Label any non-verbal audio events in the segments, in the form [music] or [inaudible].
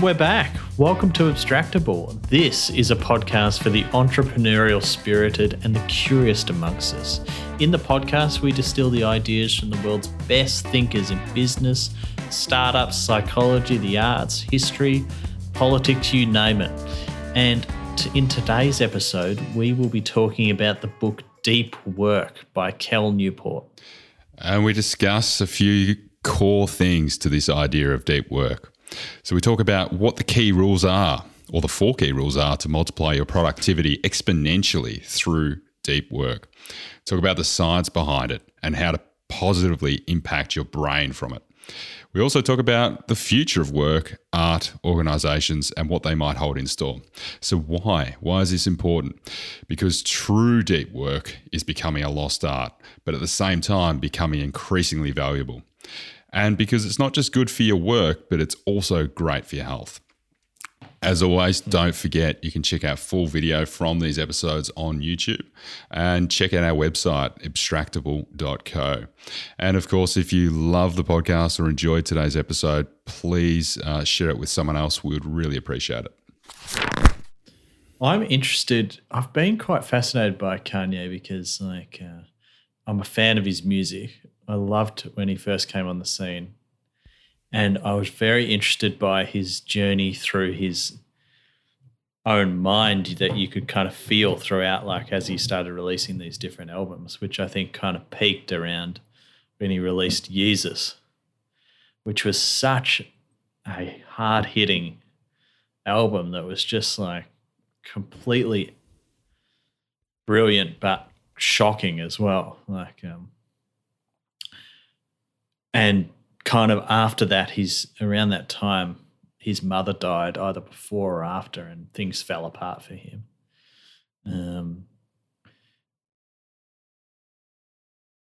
And we're back. Welcome to Abstractable. This is a podcast for the entrepreneurial spirited and the curious amongst us. In the podcast, we distill the ideas from the world's best thinkers in business, startups, psychology, the arts, history, politics, you name it. And in today's episode, we will be talking about the book Deep Work by Cal Newport. And we discuss a few core things to this idea of deep work. So we talk about what the key rules are, or the four key rules are to multiply your productivity exponentially through deep work. Talk about the science behind it and how to positively impact your brain from it. We also talk about the future of work, art, organizations, and what they might hold in store. So, why? Why is this important? Because true deep work is becoming a lost art, but at the same time, becoming increasingly valuable. And because it's not just good for your work, but it's also great for your health. As always, don't forget you can check out full video from these episodes on YouTube and check out our website, abstractable.co. And of course, if you love the podcast or enjoyed today's episode, please uh, share it with someone else. We would really appreciate it. I'm interested. I've been quite fascinated by Kanye because, like, uh, I'm a fan of his music. I loved when he first came on the scene and I was very interested by his journey through his own mind that you could kind of feel throughout, like as he started releasing these different albums, which I think kind of peaked around when he released Yeezus, which was such a hard hitting album that was just like completely brilliant but shocking as well. Like, um, and kind of after that, he's around that time, his mother died either before or after, and things fell apart for him. Um,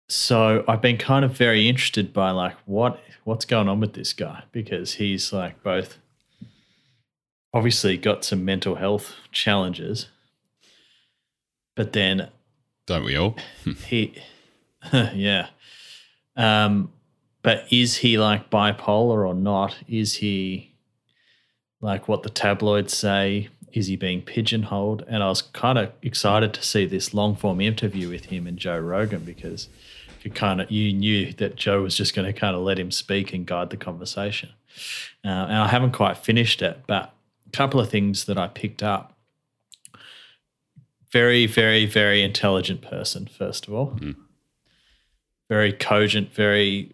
so I've been kind of very interested by like what what's going on with this guy because he's like both obviously got some mental health challenges, but then don't we all? he, [laughs] yeah. Um, but is he like bipolar or not? Is he like what the tabloids say? Is he being pigeonholed? And I was kind of excited to see this long form interview with him and Joe Rogan because you kind of you knew that Joe was just going to kind of let him speak and guide the conversation. Uh, and I haven't quite finished it, but a couple of things that I picked up. Very, very, very intelligent person. First of all, mm. very cogent, very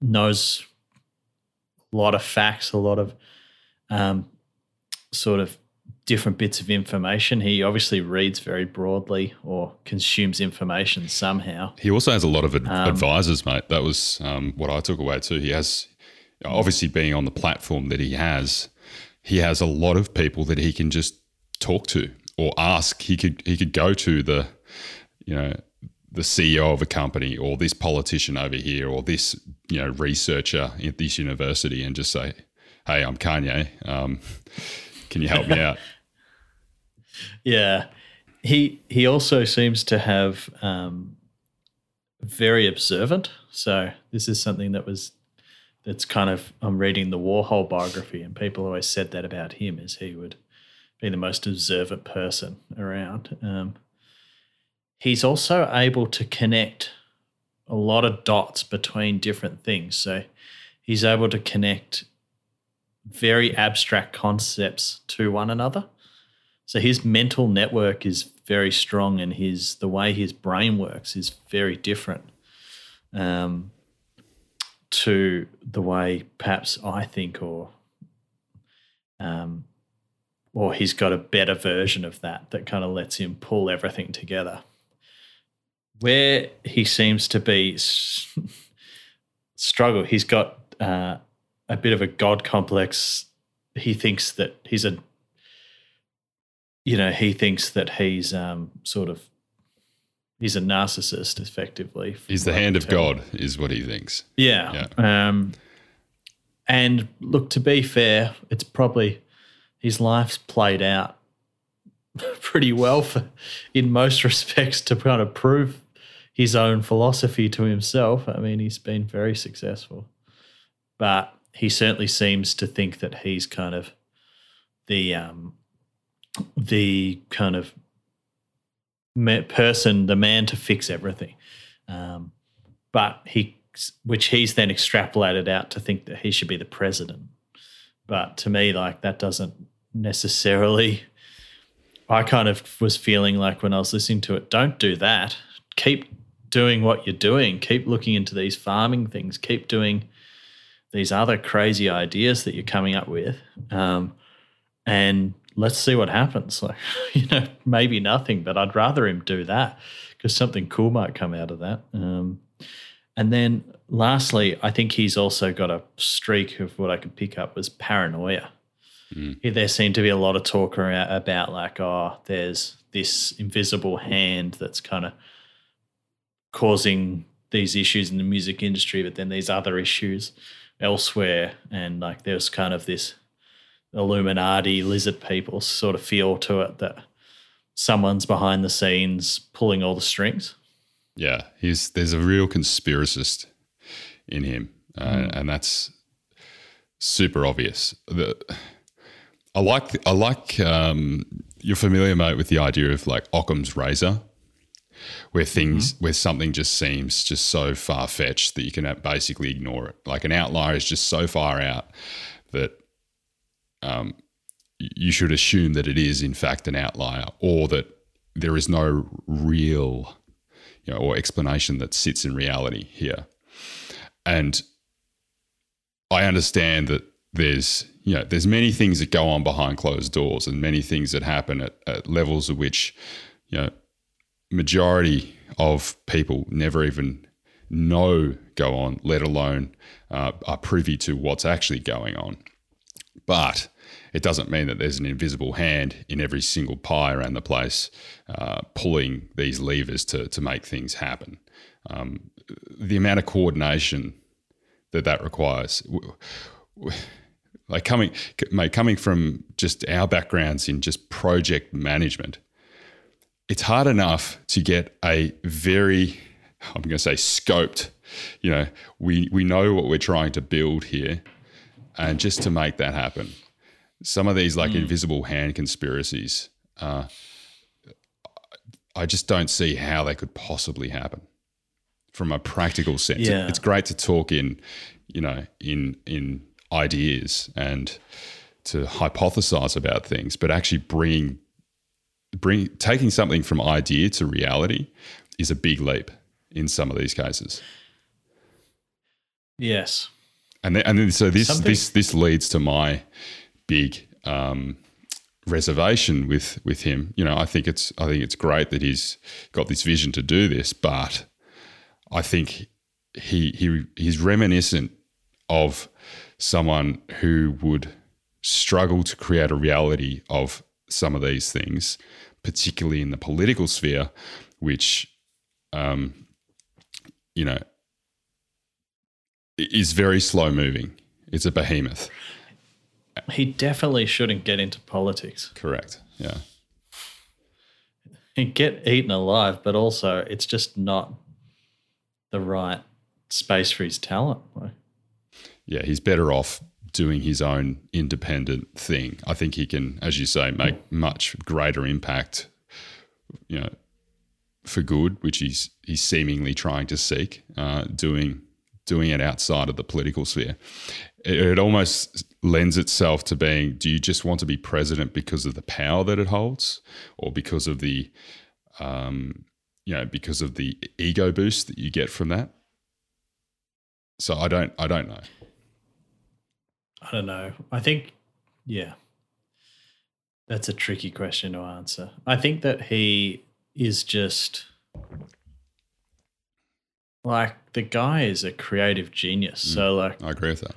knows a lot of facts, a lot of um, sort of different bits of information. He obviously reads very broadly or consumes information somehow. He also has a lot of ad- um, advisors, mate. That was um, what I took away too. He has, obviously, being on the platform that he has, he has a lot of people that he can just talk to or ask. He could he could go to the, you know, the CEO of a company or this politician over here or this you know researcher at this university and just say, "Hey, I'm Kanye. Um, can you help me out?" [laughs] yeah, he he also seems to have um, very observant. So this is something that was that's kind of I'm reading the Warhol biography, and people always said that about him, is he would be the most observant person around. Um, he's also able to connect a lot of dots between different things. So he's able to connect very abstract concepts to one another. So his mental network is very strong, and his the way his brain works is very different um, to the way perhaps I think, or um, or he's got a better version of that that kind of lets him pull everything together where he seems to be struggle. He's got uh, a bit of a god complex. He thinks that he's a, you know, he thinks that he's um, sort of, he's a narcissist, effectively. He's the hand of God, is what he thinks. Yeah. yeah. Um, and look, to be fair, it's probably his life's played out [laughs] pretty well for, in most [laughs] respects, to kind of prove his own philosophy to himself. I mean, he's been very successful. But he certainly seems to think that he's kind of the um, the kind of person, the man to fix everything. Um, but he, which he's then extrapolated out to think that he should be the president. But to me, like that doesn't necessarily. I kind of was feeling like when I was listening to it, don't do that. Keep doing what you're doing. Keep looking into these farming things. Keep doing these other crazy ideas that you're coming up with. Um, and let's see what happens. [laughs] Like, you know, maybe nothing, but I'd rather him do that because something cool might come out of that. Um, and then lastly, I think he's also got a streak of what I could pick up was paranoia. Mm. There seemed to be a lot of talk around, about like, oh, there's this invisible hand that's kind of causing these issues in the music industry, but then these other issues elsewhere. And like there's kind of this Illuminati lizard people sort of feel to it that someone's behind the scenes pulling all the strings. Yeah, he's there's a real conspiracist in him, uh, mm. and that's super obvious. The, I like I like um, you're familiar, mate, with the idea of like Occam's razor, where things mm-hmm. where something just seems just so far fetched that you can basically ignore it. Like an outlier is just so far out that um, you should assume that it is in fact an outlier, or that there is no real, you know, or explanation that sits in reality here. And I understand that there's you know there's many things that go on behind closed doors and many things that happen at, at levels of which you know majority of people never even know go on let alone uh, are privy to what's actually going on but it doesn't mean that there's an invisible hand in every single pie around the place uh, pulling these levers to, to make things happen. Um, the amount of coordination that that requires, like coming, mate, coming from just our backgrounds in just project management, it's hard enough to get a very, I'm going to say, scoped. You know, we we know what we're trying to build here, and just to make that happen, some of these like mm. invisible hand conspiracies, uh, I just don't see how they could possibly happen from a practical sense. Yeah. It's great to talk in, you know, in in ideas and to hypothesize about things, but actually bring bring taking something from idea to reality is a big leap in some of these cases. Yes. And then, and then so this Something. this this leads to my big um, reservation with with him. You know, I think it's I think it's great that he's got this vision to do this, but I think he he he's reminiscent of someone who would struggle to create a reality of some of these things, particularly in the political sphere, which um, you know is very slow moving. It's a behemoth. He definitely shouldn't get into politics. Correct. Yeah. He'd get eaten alive, but also it's just not the right space for his talent. Yeah, he's better off doing his own independent thing. I think he can, as you say, make much greater impact, you know, for good, which he's he's seemingly trying to seek, uh, doing doing it outside of the political sphere. It, it, almost lends itself to being do you just want to be president because of the power that it holds or because of the um, you know because of the ego boost that you get from that so i don't i don't know i don't know i think yeah that's a tricky question to answer i think that he is just like the guy is a creative genius. Mm, so like I agree with that.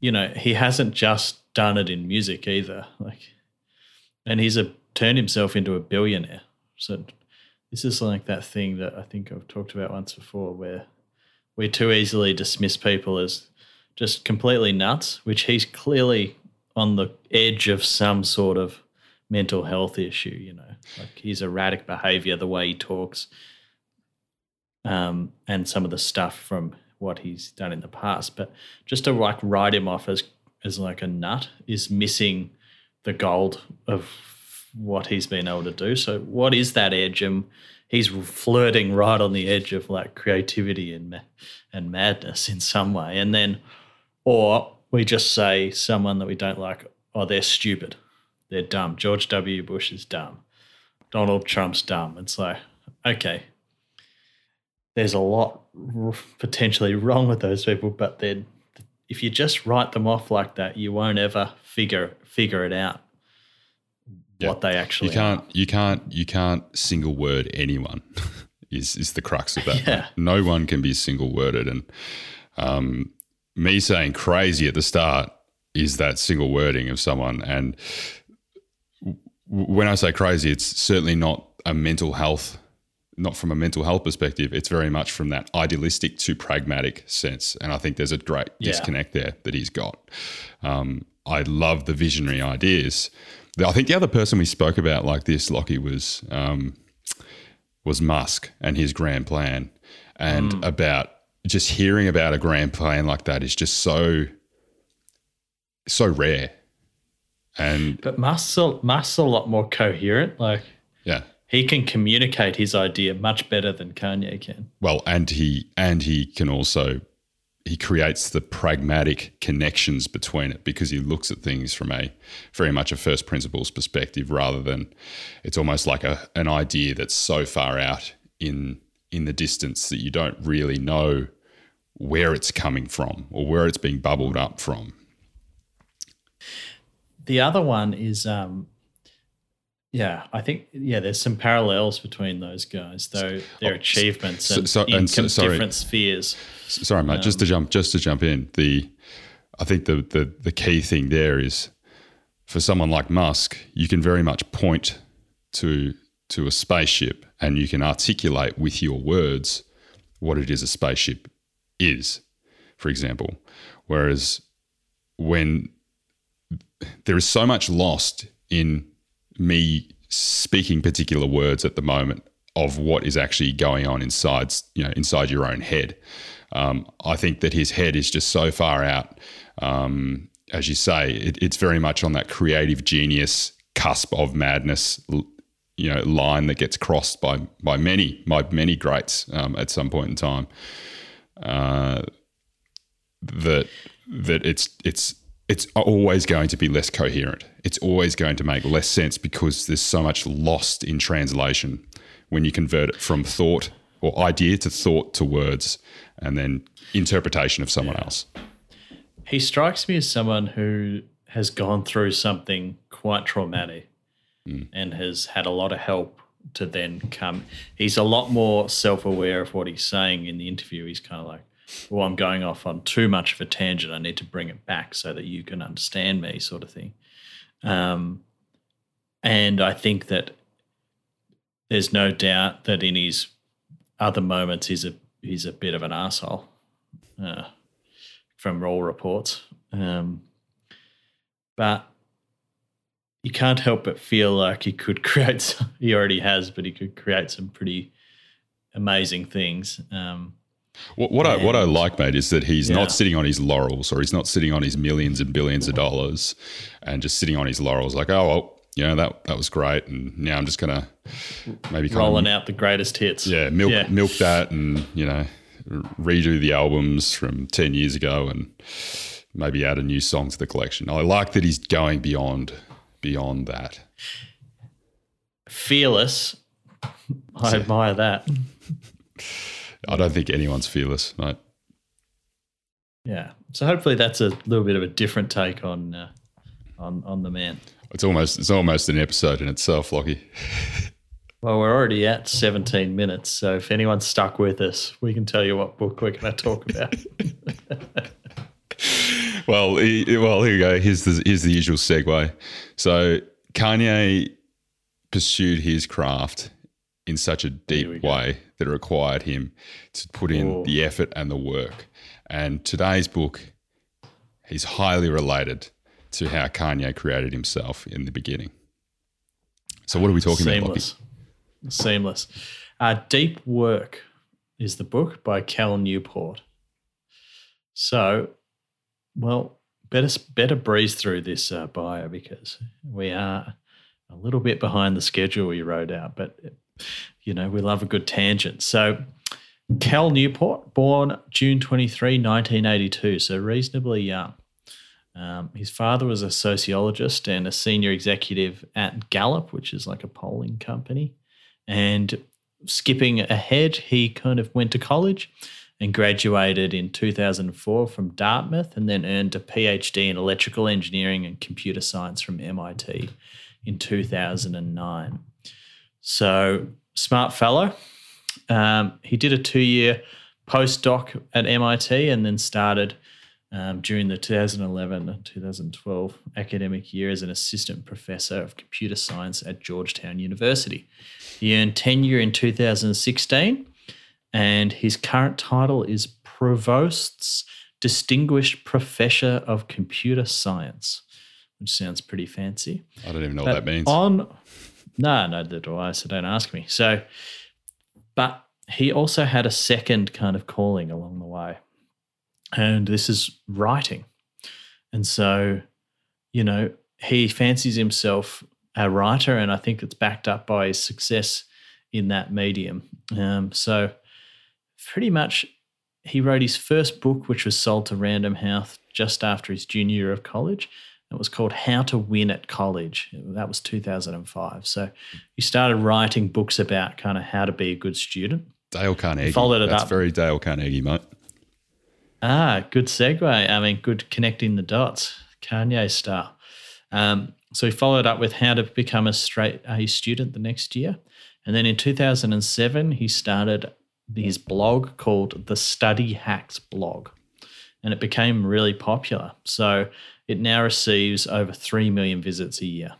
You know, he hasn't just done it in music either. Like and he's a turned himself into a billionaire. So this is like that thing that I think I've talked about once before where we too easily dismiss people as just completely nuts, which he's clearly on the edge of some sort of mental health issue, you know. Like his erratic behavior, the way he talks, um, and some of the stuff from what he's done in the past, but just to like write him off as as like a nut is missing the gold of what he's been able to do. So what is that edge? And he's flirting right on the edge of like creativity and and madness in some way. And then, or we just say someone that we don't like, oh, they're stupid, they're dumb. George W. Bush is dumb. Donald Trump's dumb. It's like, okay, there's a lot potentially wrong with those people, but then if you just write them off like that, you won't ever figure figure it out yeah. what they actually you can't are. you can't you can't single word anyone [laughs] is is the crux of that. [laughs] Yeah. No one can be single worded, and um, me saying crazy at the start is that single wording of someone. And w- when I say crazy, it's certainly not a mental health not from a mental health perspective, it's very much from that idealistic to pragmatic sense. And I think there's a great yeah. disconnect there that he's got. Um, I love the visionary ideas. I think the other person we spoke about like this, Lockie, was um, was Musk and his grand plan, and mm. about just hearing about a grand plan like that is just so so rare. And but Musk's a, a lot more coherent. Like yeah, he can communicate his idea much better than Kanye can. Well, and he and he can also he creates the pragmatic connections between it because he looks at things from a very much a first principles perspective rather than it's almost like a an idea that's so far out in in the distance that you don't really know where it's coming from or where it's being bubbled up from. The other one is um, yeah, I think yeah, there's some parallels between those guys, though their oh, achievements so, so, in so, sorry, different spheres. Sorry, mate. Um, just to um, jump, just to jump in, the I think the, the the key thing there is for someone like Musk, you can very much point to to a spaceship and you can articulate with your words what it is a spaceship is, for example. Whereas when there is so much lost in me speaking particular words at the moment of what is actually going on inside you know inside your own head. Um, I think that his head is just so far out. Um, as you say, it, it's very much on that creative genius cusp of madness, you know, line that gets crossed by by many by many greats um, at some point in time. Uh, that that it's it's it's always going to be less coherent. It's always going to make less sense because there's so much lost in translation when you convert it from thought or idea to thought to words and then interpretation of someone else. He strikes me as someone who has gone through something quite traumatic mm. and has had a lot of help to then come. He's a lot more self aware of what he's saying in the interview. He's kind of like, well, I'm going off on too much of a tangent. I need to bring it back so that you can understand me, sort of thing. Um, and I think that there's no doubt that in his other moments, he's a he's a bit of an asshole, uh, from all reports. Um, but you can't help but feel like he could [laughs] create. Some, he already has, but he could create some pretty amazing things. Um, what, what I what I like, mate, is that he's yeah. not sitting on his laurels, or he's not sitting on his millions and billions of dollars, and just sitting on his laurels, like, oh well, you know that that was great, and now I'm just gonna maybe rolling of, out the greatest hits. Yeah, milk yeah. milk that, and you know, redo the albums from ten years ago, and maybe add a new song to the collection. I like that he's going beyond beyond that. Fearless. I admire that. I don't think anyone's fearless, mate. Yeah. So hopefully that's a little bit of a different take on uh, on on the man. It's almost it's almost an episode in itself, Lockie. [laughs] well, we're already at 17 minutes, so if anyone's stuck with us, we can tell you what book we're going to talk about. [laughs] well, well, here we go. Here's the here's the usual segue. So Kanye pursued his craft in such a deep way that it required him to put in the effort and the work. And today's book is highly related to how Kanye created himself in the beginning. So, what are we talking Seamless. about? Seamless. Uh, Deep Work is the book by Cal Newport. So, well, better better breeze through this uh, bio because we are a little bit behind the schedule we wrote out, but you know we love a good tangent. So, Cal Newport, born June 23, 1982, so reasonably young. Um, his father was a sociologist and a senior executive at Gallup, which is like a polling company. And skipping ahead, he kind of went to college and graduated in 2004 from Dartmouth and then earned a PhD in electrical engineering and computer science from MIT in 2009. So, smart fellow. Um, he did a two year postdoc at MIT and then started um, during the 2011 2012 academic year as an assistant professor of computer science at Georgetown University. He earned tenure in 2016, and his current title is Provost's Distinguished Professor of Computer Science, which sounds pretty fancy. I don't even know but what that means. On no, no, neither do I. So don't ask me. So, but he also had a second kind of calling along the way and this is writing. And so, you know, he fancies himself a writer, and I think it's backed up by his success in that medium. Um, so, pretty much, he wrote his first book, which was sold to Random House just after his junior year of college. It was called How to Win at College. That was 2005. So he started writing books about kind of how to be a good student. Dale Carnegie. He followed it That's up. very Dale Carnegie, mate. Ah, good segue. I mean, good connecting the dots, Kanye style. Um, so he followed up with how to become a straight A student the next year. And then in 2007, he started his blog called the Study Hacks blog. And it became really popular. So it now receives over 3 million visits a year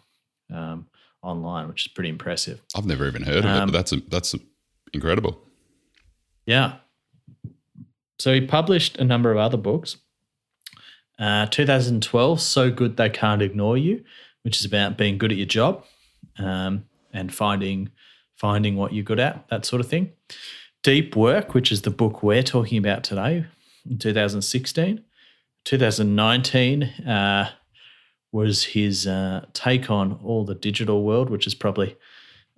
um, online, which is pretty impressive. I've never even heard of um, it, but um, that's, a, that's a, incredible. Yeah. So he published a number of other books. Uh, 2012, So Good They Can't Ignore You, which is about being good at your job um, and finding finding what you're good at, that sort of thing. Deep Work, which is the book we're talking about today, in 2016. 2019 uh, was his uh, take on all the digital world, which is probably,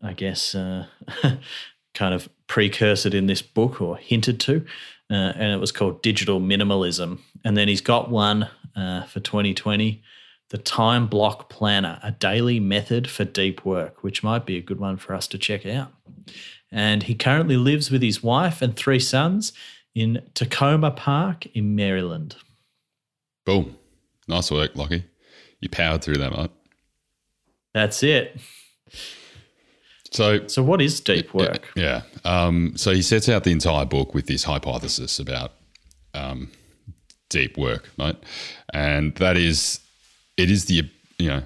I guess, uh, [laughs] kind of precursored in this book or hinted to uh, and it was called Digital Minimalism. And then he's got one uh, for 2020, the Time Block Planner, a daily method for deep work, which might be a good one for us to check out. And he currently lives with his wife and three sons in Takoma Park in Maryland. Boom. Nice work, Lockie. You powered through that, mate. That's it. So, so what is deep work? Yeah. Um, so he sets out the entire book with this hypothesis about um, deep work, right? And that is, it is the you know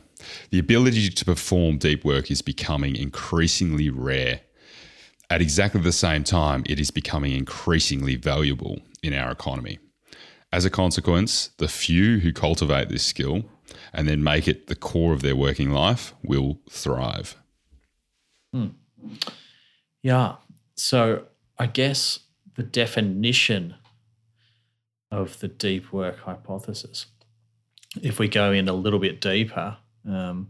the ability to perform deep work is becoming increasingly rare. At exactly the same time, it is becoming increasingly valuable in our economy. As a consequence, the few who cultivate this skill and then make it the core of their working life will thrive. Hmm. Yeah. So I guess the definition of the deep work hypothesis, if we go in a little bit deeper, um,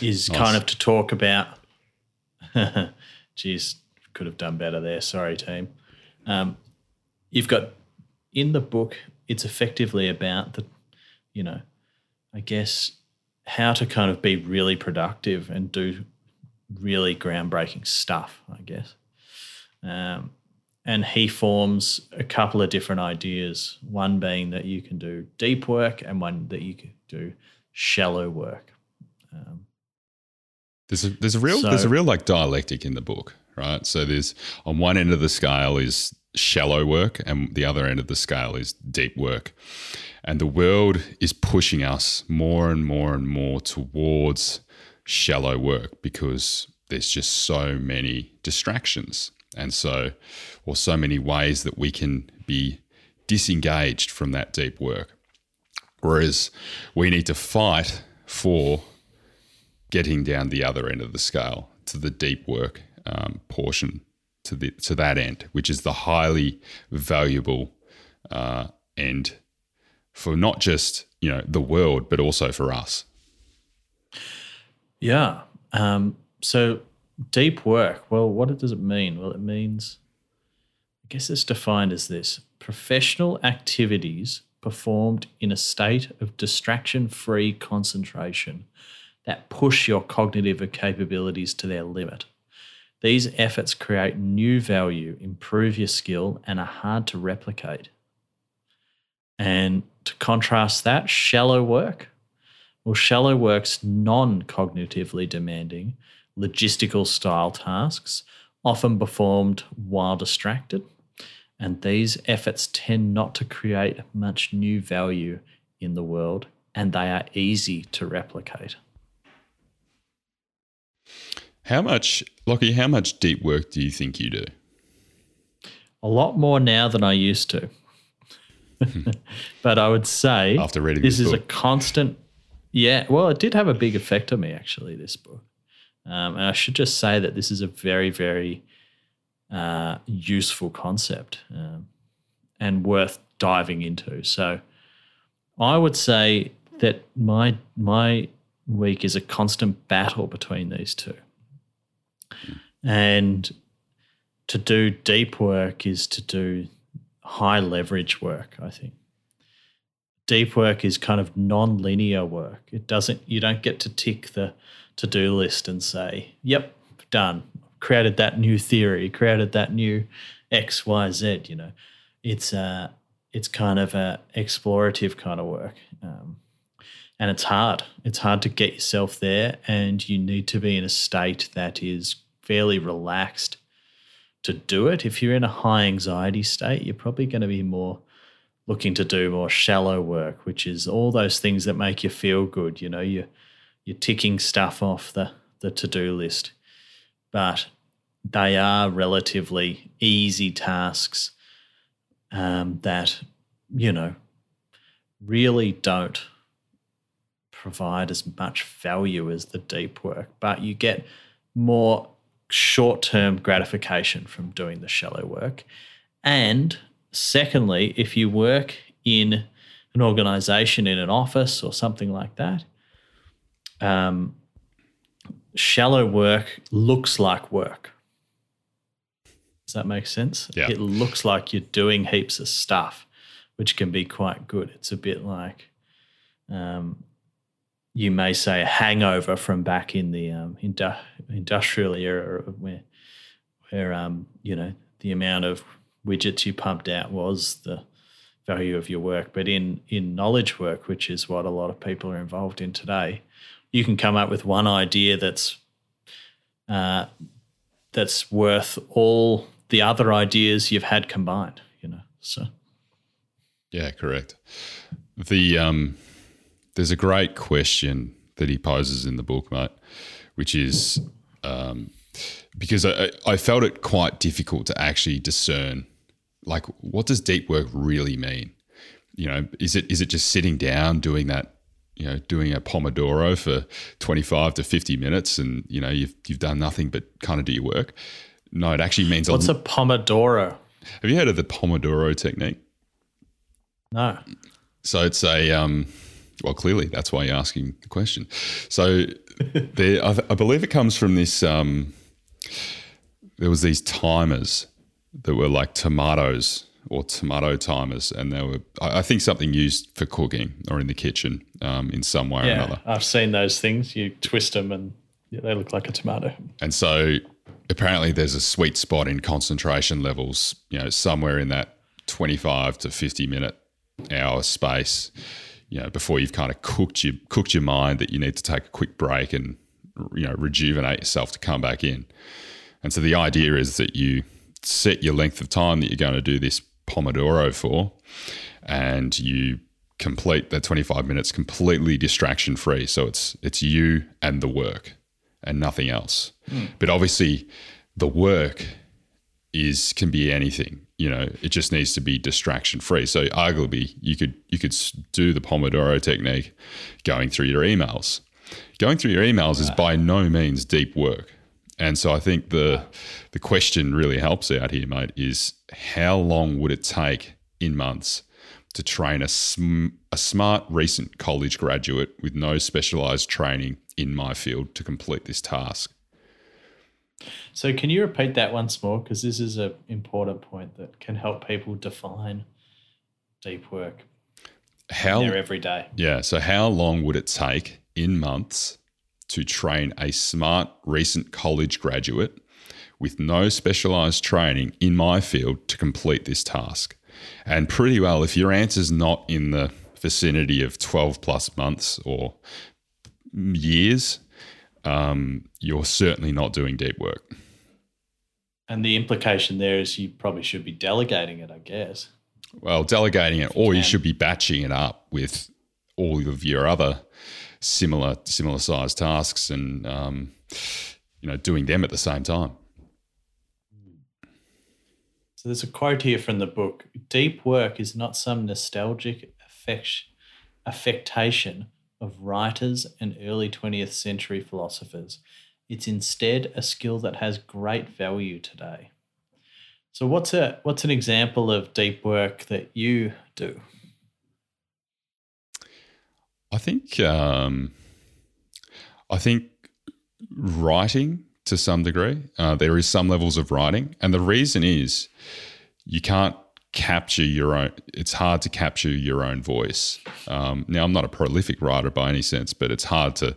is nice. kind of to talk about. [laughs] geez, could have done better there. Sorry, team. Um, you've got in the book, it's effectively about the, you know, I guess how to kind of be really productive and do really groundbreaking stuff, I guess. Um, and he forms a couple of different ideas. One being that you can do deep work, and one that you can do shallow work. Um, there's a there's a real so, there's a real like dialectic in the book, right? So there's on one end of the scale is shallow work, and the other end of the scale is deep work. And the world is pushing us more and more and more towards shallow work because there's just so many distractions and so or so many ways that we can be disengaged from that deep work whereas we need to fight for getting down the other end of the scale to the deep work um, portion to the to that end which is the highly valuable uh, end for not just you know the world but also for us Yeah. Um, so deep work. Well, what does it mean? Well, it means, I guess it's defined as this professional activities performed in a state of distraction free concentration that push your cognitive capabilities to their limit. These efforts create new value, improve your skill, and are hard to replicate. And to contrast that, shallow work. Well, shallow work's non cognitively demanding, logistical style tasks, often performed while distracted. And these efforts tend not to create much new value in the world, and they are easy to replicate. How much lockie how much deep work do you think you do A lot more now than I used to. [laughs] but I would say After reading this this is a constant. Yeah, well, it did have a big effect on me actually. This book, um, and I should just say that this is a very, very uh, useful concept um, and worth diving into. So, I would say that my my week is a constant battle between these two, and to do deep work is to do high leverage work. I think deep work is kind of non-linear work. It doesn't you don't get to tick the to-do list and say, "Yep, done. Created that new theory, created that new X, Y, Z." You know, it's uh it's kind of a explorative kind of work, um, and it's hard. It's hard to get yourself there, and you need to be in a state that is fairly relaxed to do it. If you're in a high anxiety state, you're probably going to be more looking to do more shallow work, which is all those things that make you feel good. You know, you you're ticking stuff off the the to do list, but they are relatively easy tasks um, that you know really don't provide as much value as the deep work, but you get more short term gratification from doing the shallow work. And secondly, if you work in an organization, in an office or something like that, um, shallow work looks like work. Does that make sense? Yeah. It looks like you're doing heaps of stuff, which can be quite good. It's a bit like um, you may say a hangover from back in the um, indu- industrial era where where um, you know the amount of widgets you pumped out was the value of your work. But in in knowledge work, which is what a lot of people are involved in today, you can come up with one idea that's uh, that's worth all the other ideas you've had combined. You know, so Yeah, correct. The um, there's a great question that he poses in the book, mate, which is um, because I, I felt it quite difficult to actually discern, like, what does deep work really mean? You know, is it is it just sitting down doing that? You know, doing a pomodoro for 25 to 50 minutes, and you know you've you've done nothing but kind of do your work. No, it actually means. what's a, a pomodoro? have you heard of the pomodoro technique? No, So it's a um, well, clearly that's why you're asking the question. So there, I, I believe it comes from this. Um, there was these timers that were like tomatoes or tomato timers, and they were I I think something used for cooking or in the kitchen um, in some way or yeah, another. I've seen those things. You twist them and yeah, they look like a tomato. And so apparently there's a sweet spot in concentration levels, you know, somewhere in that 25 to 50 minute hour space, you know, before you've kind of cooked your cooked your mind that you need to take a quick break and you know, rejuvenate yourself to come back in. And so the idea is that you set your length of time that you're going to do this Pomodoro for and you complete that 25 minutes completely distraction free. So it's it's you and the work and nothing else. Hmm. But obviously the work is can be anything. You know, it just needs to be distraction free. So arguably you could you could do the Pomodoro technique going through your emails. Going through your emails is ah. by no means deep work. And so I think the ah. the question really helps out here, mate, is how long would it take in months to train a, sm- a smart recent college graduate with no specialized training in my field to complete this task. So, can you repeat that once more? Because this is an important point that can help people define deep work How in their everyday. Yeah. So, how long would it take in months to train a smart recent college graduate with no specialized training in my field to complete this task? And pretty well, if your answer's not in the vicinity of 12 plus months or years, um, you're certainly not doing deep work. And the implication there is you probably should be delegating it, I guess. Well, delegating it, or you should be batching it up with all of your other similar similar sized tasks, and um, you know doing them at the same time. So there's a quote here from the book Deep work is not some nostalgic affect- affectation of writers and early 20th century philosophers. It's instead a skill that has great value today. So what's a what's an example of deep work that you do? I think um, I think writing to some degree. Uh, there is some levels of writing, and the reason is you can't capture your own. It's hard to capture your own voice. Um, now, I'm not a prolific writer by any sense, but it's hard to.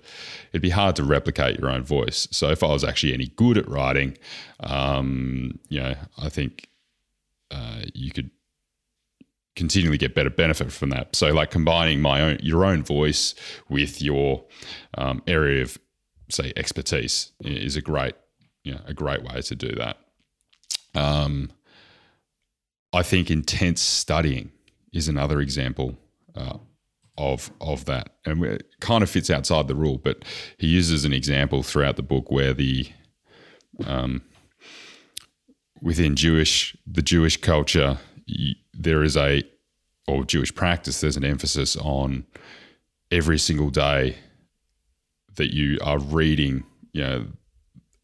It'd be hard to replicate your own voice. So, if I was actually any good at writing, um, you know, I think uh, you could continually get better benefit from that. So, like combining my own your own voice with your um, area of say expertise is a great you know a great way to do that. Um, I think intense studying is another example uh, of of that, and it kind of fits outside the rule. But he uses an example throughout the book where the um, within Jewish the Jewish culture there is a or Jewish practice there's an emphasis on every single day that you are reading you know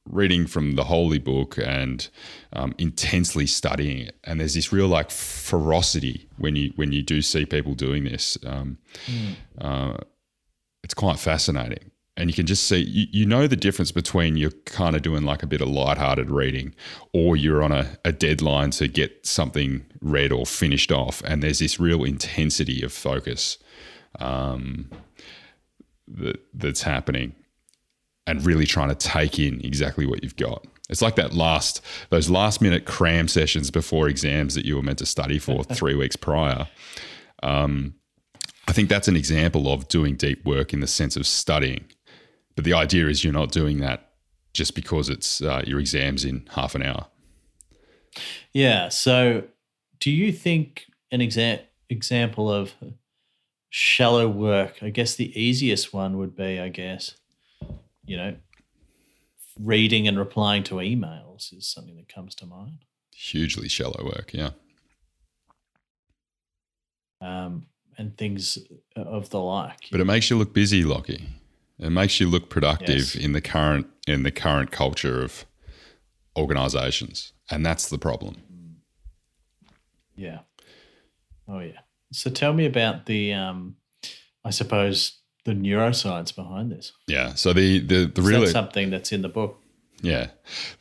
reading from the holy book and um, intensely studying it. And there's this real like ferocity when you when you do see people doing this um, uh, it's quite fascinating. And you can just see you, you know the difference between you're kind of doing like a bit of light-hearted reading or you're on a, a deadline to get something read or finished off and there's this real intensity of focus um, that, that's happening and really trying to take in exactly what you've got it's like that last those last minute cram sessions before exams that you were meant to study for [laughs] three weeks prior um, I think that's an example of doing deep work in the sense of studying. But the idea is you're not doing that just because it's uh, your exams in half an hour. Yeah. So, do you think an exa- example of shallow work? I guess the easiest one would be, I guess, you know, reading and replying to emails is something that comes to mind. Hugely shallow work, yeah. Um, and things of the like. But it makes you look busy, Lockie. It makes you look productive Yes. in the current in the current culture of organizations. And that's the problem. Yeah. Oh yeah. So tell me about the um I suppose the neuroscience behind this. Yeah. So the the the real something that's in the book? Yeah,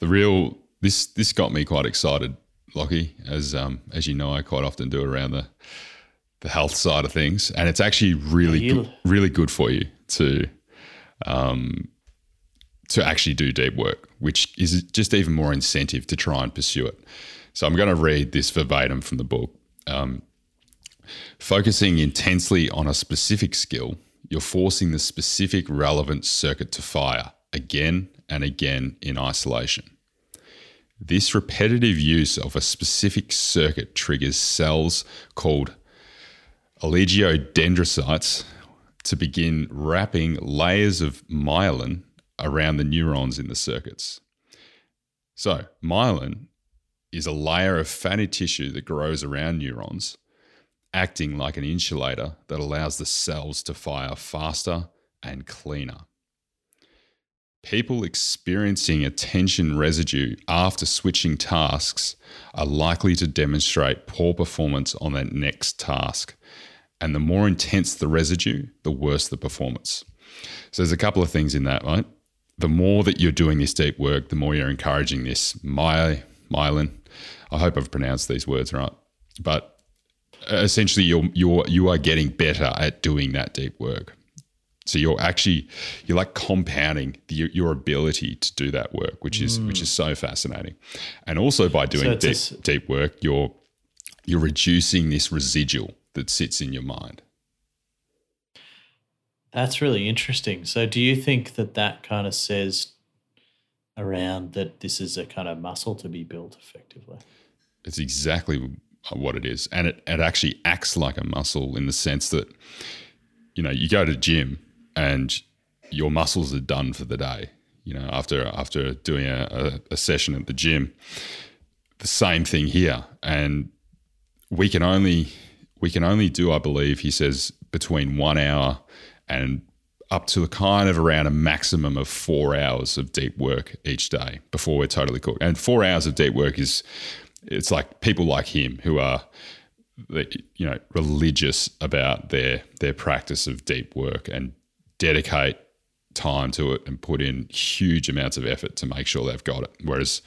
the real this this got me quite excited, Lockie. As um as you know, I quite often do around the the health side of things, and it's actually really good, really good for you to um to actually do deep work, which is just even more incentive to try and pursue it. So I'm going to read this verbatim from the book. Um, Focusing intensely on a specific skill, you're forcing the specific relevant circuit to fire again and again in isolation. This repetitive use of a specific circuit triggers cells called oligodendrocytes to begin wrapping layers of myelin around the neurons in the circuits. So, myelin is a layer of fatty tissue that grows around neurons acting like an insulator that allows the cells to fire faster and cleaner. people experiencing attention residue after switching tasks are likely to demonstrate poor performance on that next task. And the more intense the residue, the worse the performance. So there's a couple of things in that, right? The more that you're doing this deep work, the more you're encouraging this my myelin. I hope I've pronounced these words right. But essentially you're you're you are getting better at doing that deep work. So you're actually you're like compounding the, your ability to do that work, which is mm. which is so fascinating. And also by doing so deep, deep work, you're you're reducing this residual that sits in your mind. That's really interesting. So do you think that that kind of says around that this is a kind of muscle to be built effectively? It's exactly what it is, and it it actually acts like a muscle in the sense that you know you go to gym and your muscles are done for the day. You know, after after doing a, a, a session at the gym, the same thing here, and we can only we can only do, I believe, he says, between one hour and up to a kind of around a maximum of four hours of deep work each day before we're totally cooked. And four hours of deep work is, it's like people like him who are you know religious about their their practice of deep work and dedicate time to it and put in huge amounts of effort to make sure they've got it. Whereas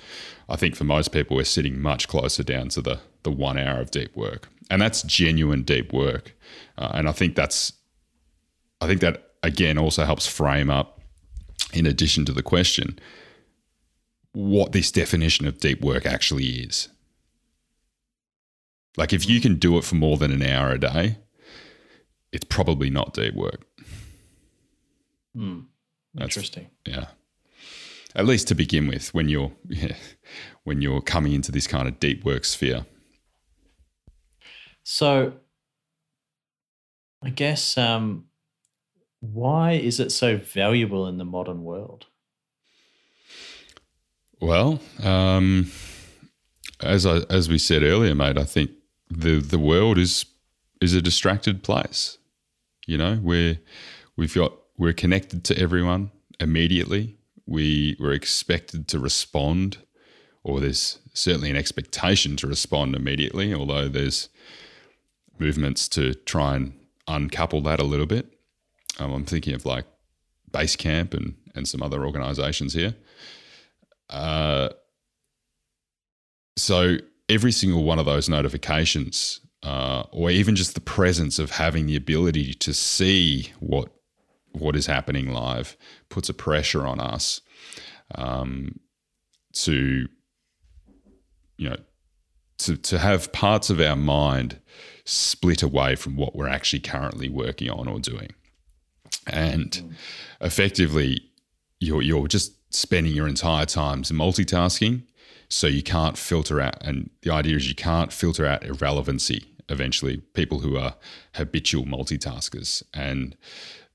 I think for most people, we're sitting much closer down to the the one hour of deep work, and that's genuine deep work. Uh, and I think that's, I think that again also helps frame up, in addition to the question, what this definition of deep work actually is. Like if you can do it for more than an hour a day, it's probably not deep work. Hmm. Interesting. yeah. At least to begin with, when you're yeah, when you're coming into this kind of deep work sphere. So, I guess um, why is it so valuable in the modern world? Well, um, as I, as we said earlier, mate, I think the the world is is a distracted place. You know, where we've got we're connected to everyone immediately. We we're expected to respond, or there's certainly an expectation to respond immediately, although there's movements to try and uncouple that a little bit. Um, I'm thinking of like Basecamp and, and some other organizations here. Uh, so every single one of those notifications, uh, or even just the presence of having the ability to see what what is happening live puts a pressure on us um, to you know to to have parts of our mind split away from what we're actually currently working on or doing. And effectively you're you're just spending your entire time multitasking so you can't filter out and the idea is you can't filter out irrelevancy eventually people who are habitual multitaskers and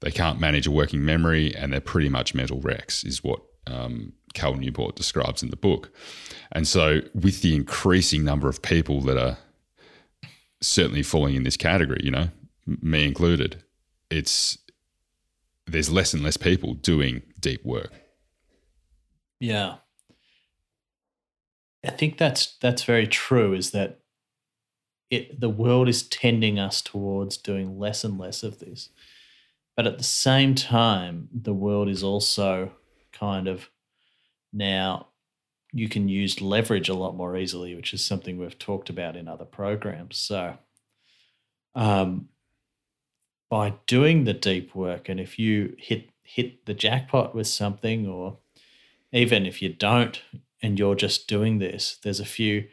they can't manage a working memory and they're pretty much mental wrecks, is what um, Cal Newport describes in the book. And so, with the increasing number of people that are certainly falling in this category, you know, me included, it's there's less and less people doing deep work. Yeah. I think that's that's very true is that it the world is tending us towards doing less and less of this. But at the same time, the world is also kind of now you can use leverage a lot more easily, which is something we've talked about in other programs. So, um, by doing the deep work, and if you hit hit the jackpot with something, or even if you don't, and you're just doing this, there's a few.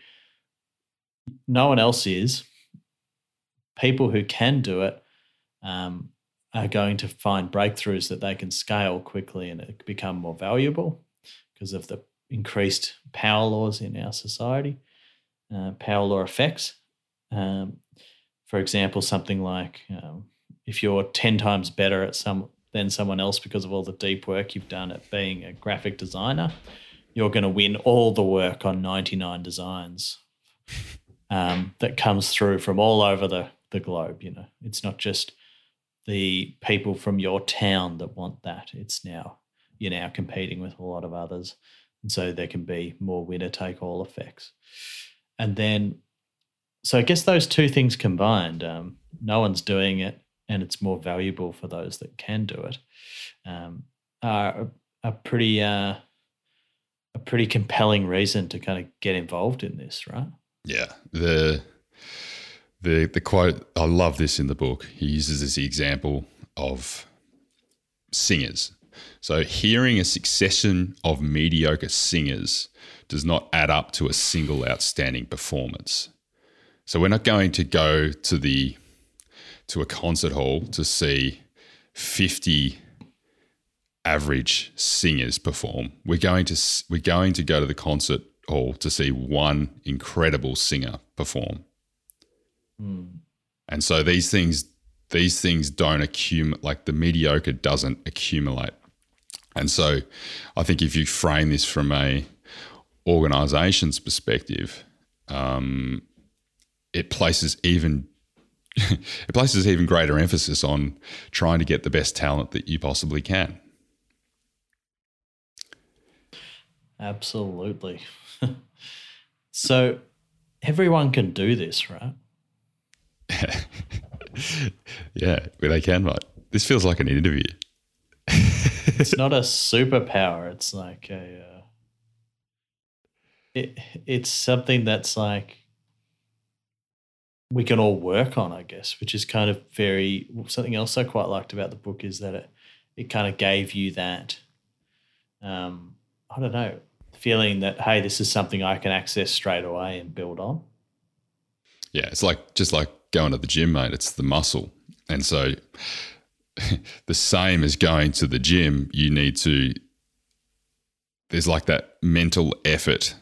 No one else is. People who can do it um, are going to find breakthroughs that they can scale quickly and become more valuable because of the increased power laws in our society, uh, power law effects. Um, for example, something like um, if you're 10 times better at some than someone else because of all the deep work you've done at being a graphic designer, you're going to win all the work on 99 designs um, that comes through from all over the, the globe. You know, it's not just the people from your town that want that. It's now you're now competing with a lot of others. And so there can be more winner take all effects. And then, so I guess those two things combined, um, no one's doing it and it's more valuable for those that can do it, um, are a, pretty, uh, a pretty compelling reason to kind of get involved in this, right? Yeah. The, the, the quote, I love this in the book. He uses this example of singers. So, hearing a succession of mediocre singers does not add up to a single outstanding performance. So, we're not going to go to the to a concert hall to see 50 average singers perform. We're going to we're going to go to the concert hall to see one incredible singer perform. Mm. And so these things these things don't accumulate like the mediocre doesn't accumulate. And so I think if you frame this from a organization's perspective, um, it places even [laughs] it places even greater emphasis on trying to get the best talent that you possibly can. Absolutely. [laughs] so everyone can do this, right? [laughs] yeah, they can, mate. This feels like an interview. [laughs] it's not a superpower. It's like a. Uh, it it's something that's like we can all work on, I guess, which is kind of very something else I quite liked about the book is that it it kind of gave you that um, I don't know feeling that hey, this is something I can access straight away and build on. Yeah, it's like just like going to the gym, mate. It's the muscle, and so [laughs] the same as going to the gym, you need to. There's like that mental effort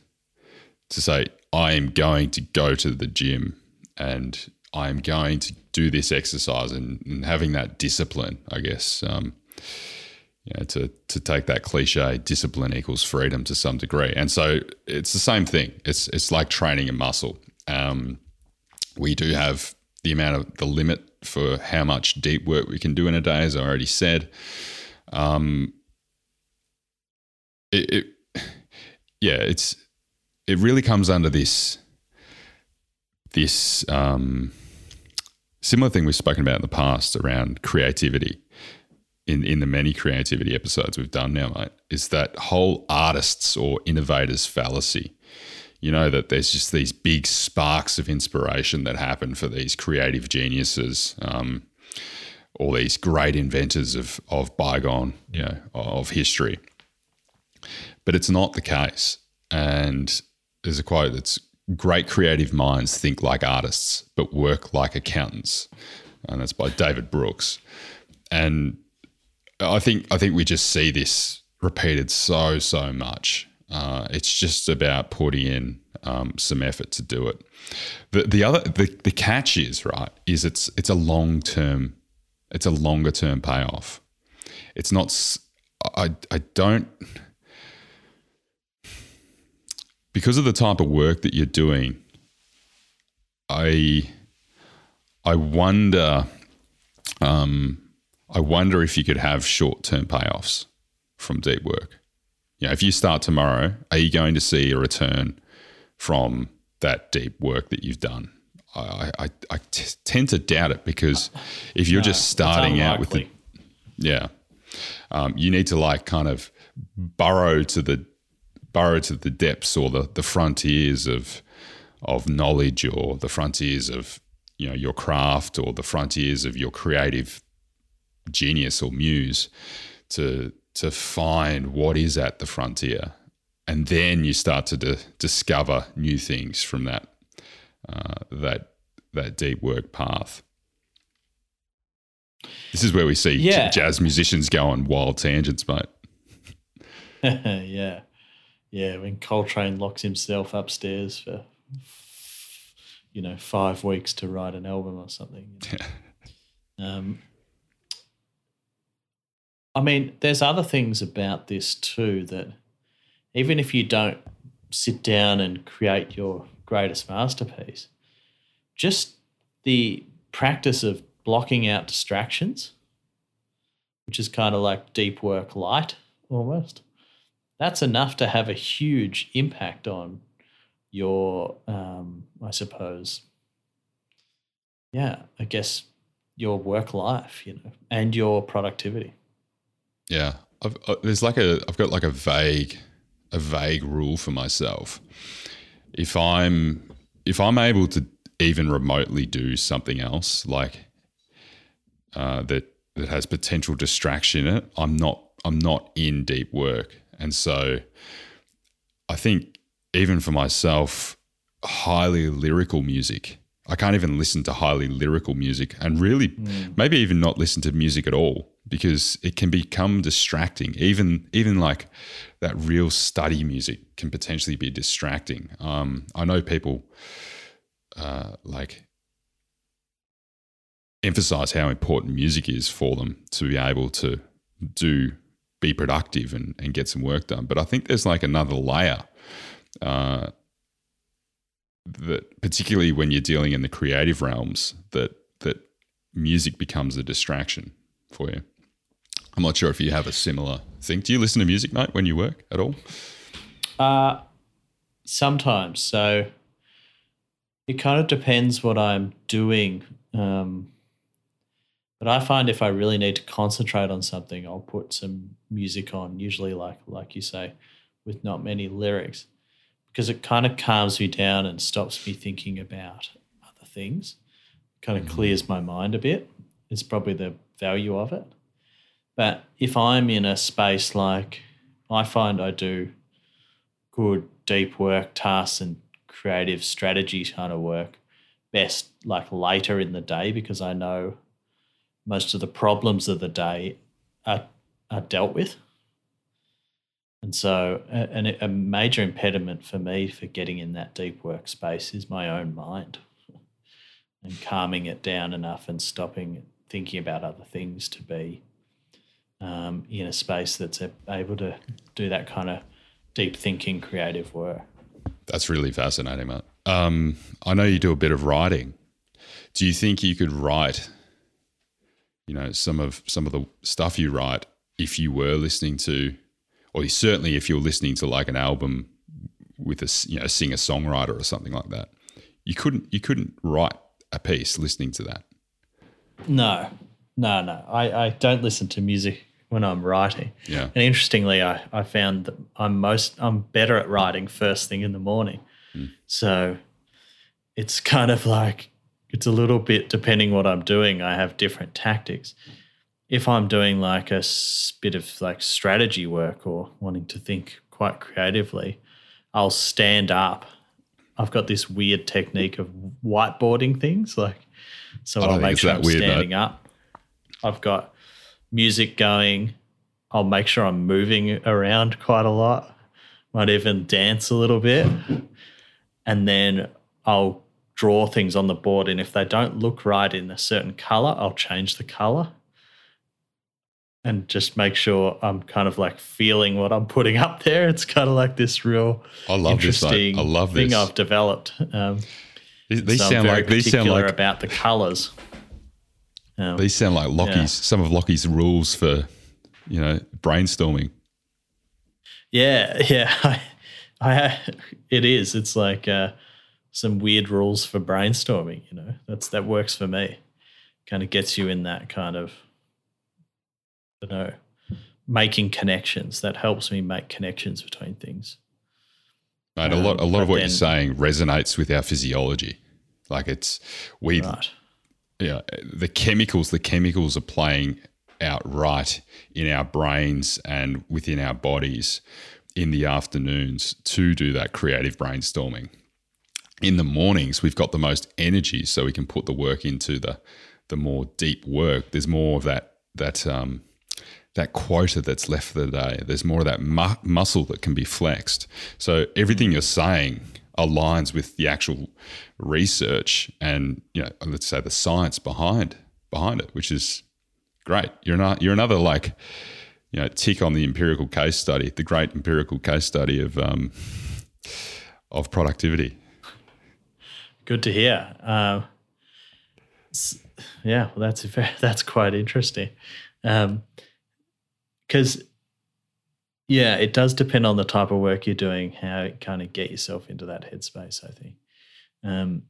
to say, I am going to go to the gym and I am going to do this exercise and, and having that discipline, I guess. Um, you know, to to take that cliche, discipline equals freedom to some degree, and so it's the same thing. It's it's like training a muscle. Um, we do have the amount of the limit for how much deep work we can do in a day, as I already said. Um, it, it yeah, it's it really comes under this this um, similar thing we've spoken about in the past around creativity in, in the many creativity episodes we've done now, mate, is that whole artists or innovators fallacy. You know, that there's just these big sparks of inspiration that happen for these creative geniuses, um, all these great inventors of, of bygone, you know, of history. But it's not the case. And there's a quote that's great creative minds think like artists, but work like accountants. And that's by David Brooks. And I think I think we just see this repeated so so much. Uh, it's just about putting in um, some effort to do it. The the other the, the catch is right is it's it's a long term it's a longer term payoff. It's not I I don't because of the type of work that you're doing, I I wonder um, I wonder if you could have short term payoffs from deep work. You know, if you start tomorrow, are you going to see a return from that deep work that you've done? I, I, I t- tend to doubt it because if you're no, just starting out with the, yeah, um, you need to like kind of burrow to the burrow to the depths or the, the frontiers of of knowledge or the frontiers of you know your craft or the frontiers of your creative genius or muse to to find what is at the frontier and then you start to d- discover new things from that uh, that that deep work path this is where we see yeah. j- jazz musicians go on wild tangents mate [laughs] yeah yeah, when Coltrane locks himself upstairs for you know five weeks to write an album or something. You [laughs] know? um, I mean, there's other things about this too that even if you don't sit down and create your greatest masterpiece, just the practice of blocking out distractions, which is kind of like deep work light almost. That's enough to have a huge impact on your, um, I suppose, yeah, I guess your work life, you know, and your productivity. Yeah, I've, uh, there's like a I've got like a vague a vague rule for myself. If I'm if I'm able to even remotely do something else like uh, that that has potential distraction in it, I'm not I'm not in deep work, and so I think even for myself, highly lyrical music. I can't even listen to highly lyrical music, and really, mm. maybe even not listen to music at all because it can become distracting. Even even like that real study music can potentially be distracting. Um, I know people uh, like emphasize how important music is for them to be able to do be productive and, and get some work done. But I think there's like another layer uh, that particularly when you're dealing in the creative realms that that music becomes a distraction for you. I'm not sure if you have a similar thing. Do you listen to music, mate, when you work at all? Uh, sometimes. So it kind of depends what I'm doing. Um, but I find if I really need to concentrate on something, I'll put some music on, usually like like you say, with not many lyrics, because it kind of calms me down and stops me thinking about other things. Kind of mm-hmm. clears my mind a bit. It's probably the value of it. But if I'm in a space like I find I do good deep work tasks and creative strategy kind of work best like later in the day because I know most of the problems of the day are, are dealt with. And so, a, a major impediment for me for getting in that deep work space is my own mind [laughs] and calming it down enough and stopping thinking about other things to be um, in a space that's able to do that kind of deep thinking, creative work. That's really fascinating, Matt. Um, I know you do a bit of writing. Do you think you could write, you know, some of some of the stuff you write if you were listening to, or certainly if you're listening to like an album with a you know singer songwriter or something like that, you couldn't you couldn't write a piece listening to that. No, no, no. I, I don't listen to music when I'm writing. Yeah. And interestingly, I, I found that I'm most I'm better at writing first thing in the morning. Mm. So it's kind of like it's a little bit depending what I'm doing. I have different tactics. If I'm doing like a bit of like strategy work or wanting to think quite creatively, I'll stand up. I've got this weird technique of whiteboarding things, like so I'll make sure I'm weird, standing up. I've got music going. I'll make sure I'm moving around quite a lot. Might even dance a little bit. And then I'll draw things on the board. And if they don't look right in a certain color, I'll change the color and just make sure I'm kind of like feeling what I'm putting up there. It's kind of like this real I love interesting this, I love this. thing. I've developed. Um, these, these so sound like these sound like about the colors. Um, These sound like Lockie's, yeah. some of Lockie's rules for, you know, brainstorming. Yeah, [laughs] yeah, I, I, it is. It's like uh, some weird rules for brainstorming. You know, that's that works for me. Kind of gets you in that kind of, I don't know, making connections. That helps me make connections between things. Right, um, a lot, a lot of what then, you're saying resonates with our physiology. Like it's we right yeah, the chemicals, the chemicals are playing out right in our brains and within our bodies in the afternoons to do that creative brainstorming. In the mornings, we've got the most energy, so we can put the work into the the more deep work. There's more of that that um, that quota that's left for the day. There's more of that mu- muscle that can be flexed. So everything you're saying aligns with the actual research and you know let's say the science behind behind it, which is great. You're not you're another like you know tick on the empirical case study, the great empirical case study of um, of productivity. Good to hear. Uh, yeah, well, that's [laughs] that's quite interesting because um, yeah, it does depend on the type of work you're doing, how you kind of get yourself into that headspace, I think. Um,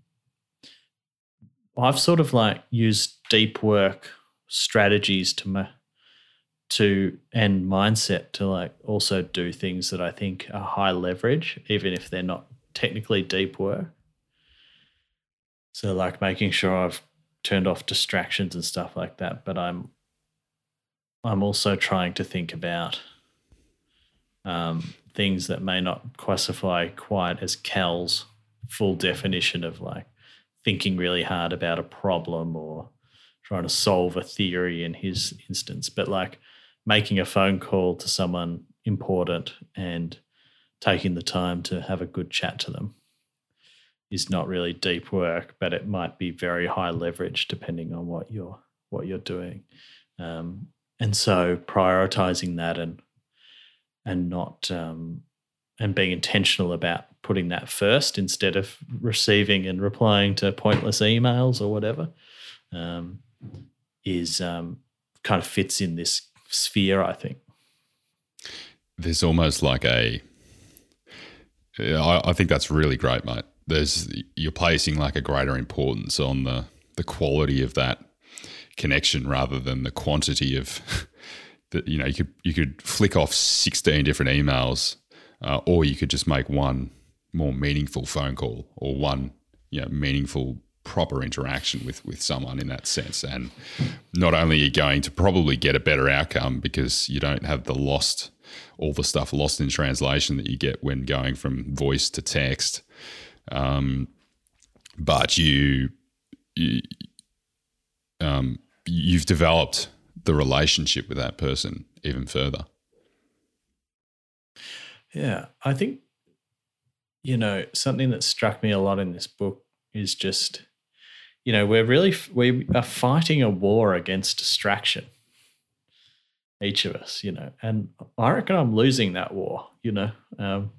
I've sort of like used deep work strategies to ma- to and mindset to like also do things that I think are high leverage, even if they're not technically deep work. So like making sure I've turned off distractions and stuff like that, but I'm I'm also trying to think about um, things that may not classify quite as Cal's full definition of like thinking really hard about a problem or trying to solve a theory in his instance, but like making a phone call to someone important and taking the time to have a good chat to them is not really deep work, but it might be very high leverage depending on what you're what you're doing. Um, and so prioritizing that and and not um, and being intentional about putting that first instead of receiving and replying to pointless emails or whatever um, is um, kind of fits in this sphere, I think. There's almost like a. I, I think that's really great, mate. There's you're placing like a greater importance on the the quality of that connection rather than the quantity of that. You know, you could you could flick off 16 different emails, uh, or you could just make one more meaningful phone call or one you know meaningful proper interaction with with someone in that sense and not only are you going to probably get a better outcome because you don't have the lost all the stuff lost in translation that you get when going from voice to text um, but you, you um, you've developed the relationship with that person even further yeah i think you know something that struck me a lot in this book is just you know, we're really we are fighting a war against distraction. Each of us, you know, and I reckon I'm losing that war. You know, um,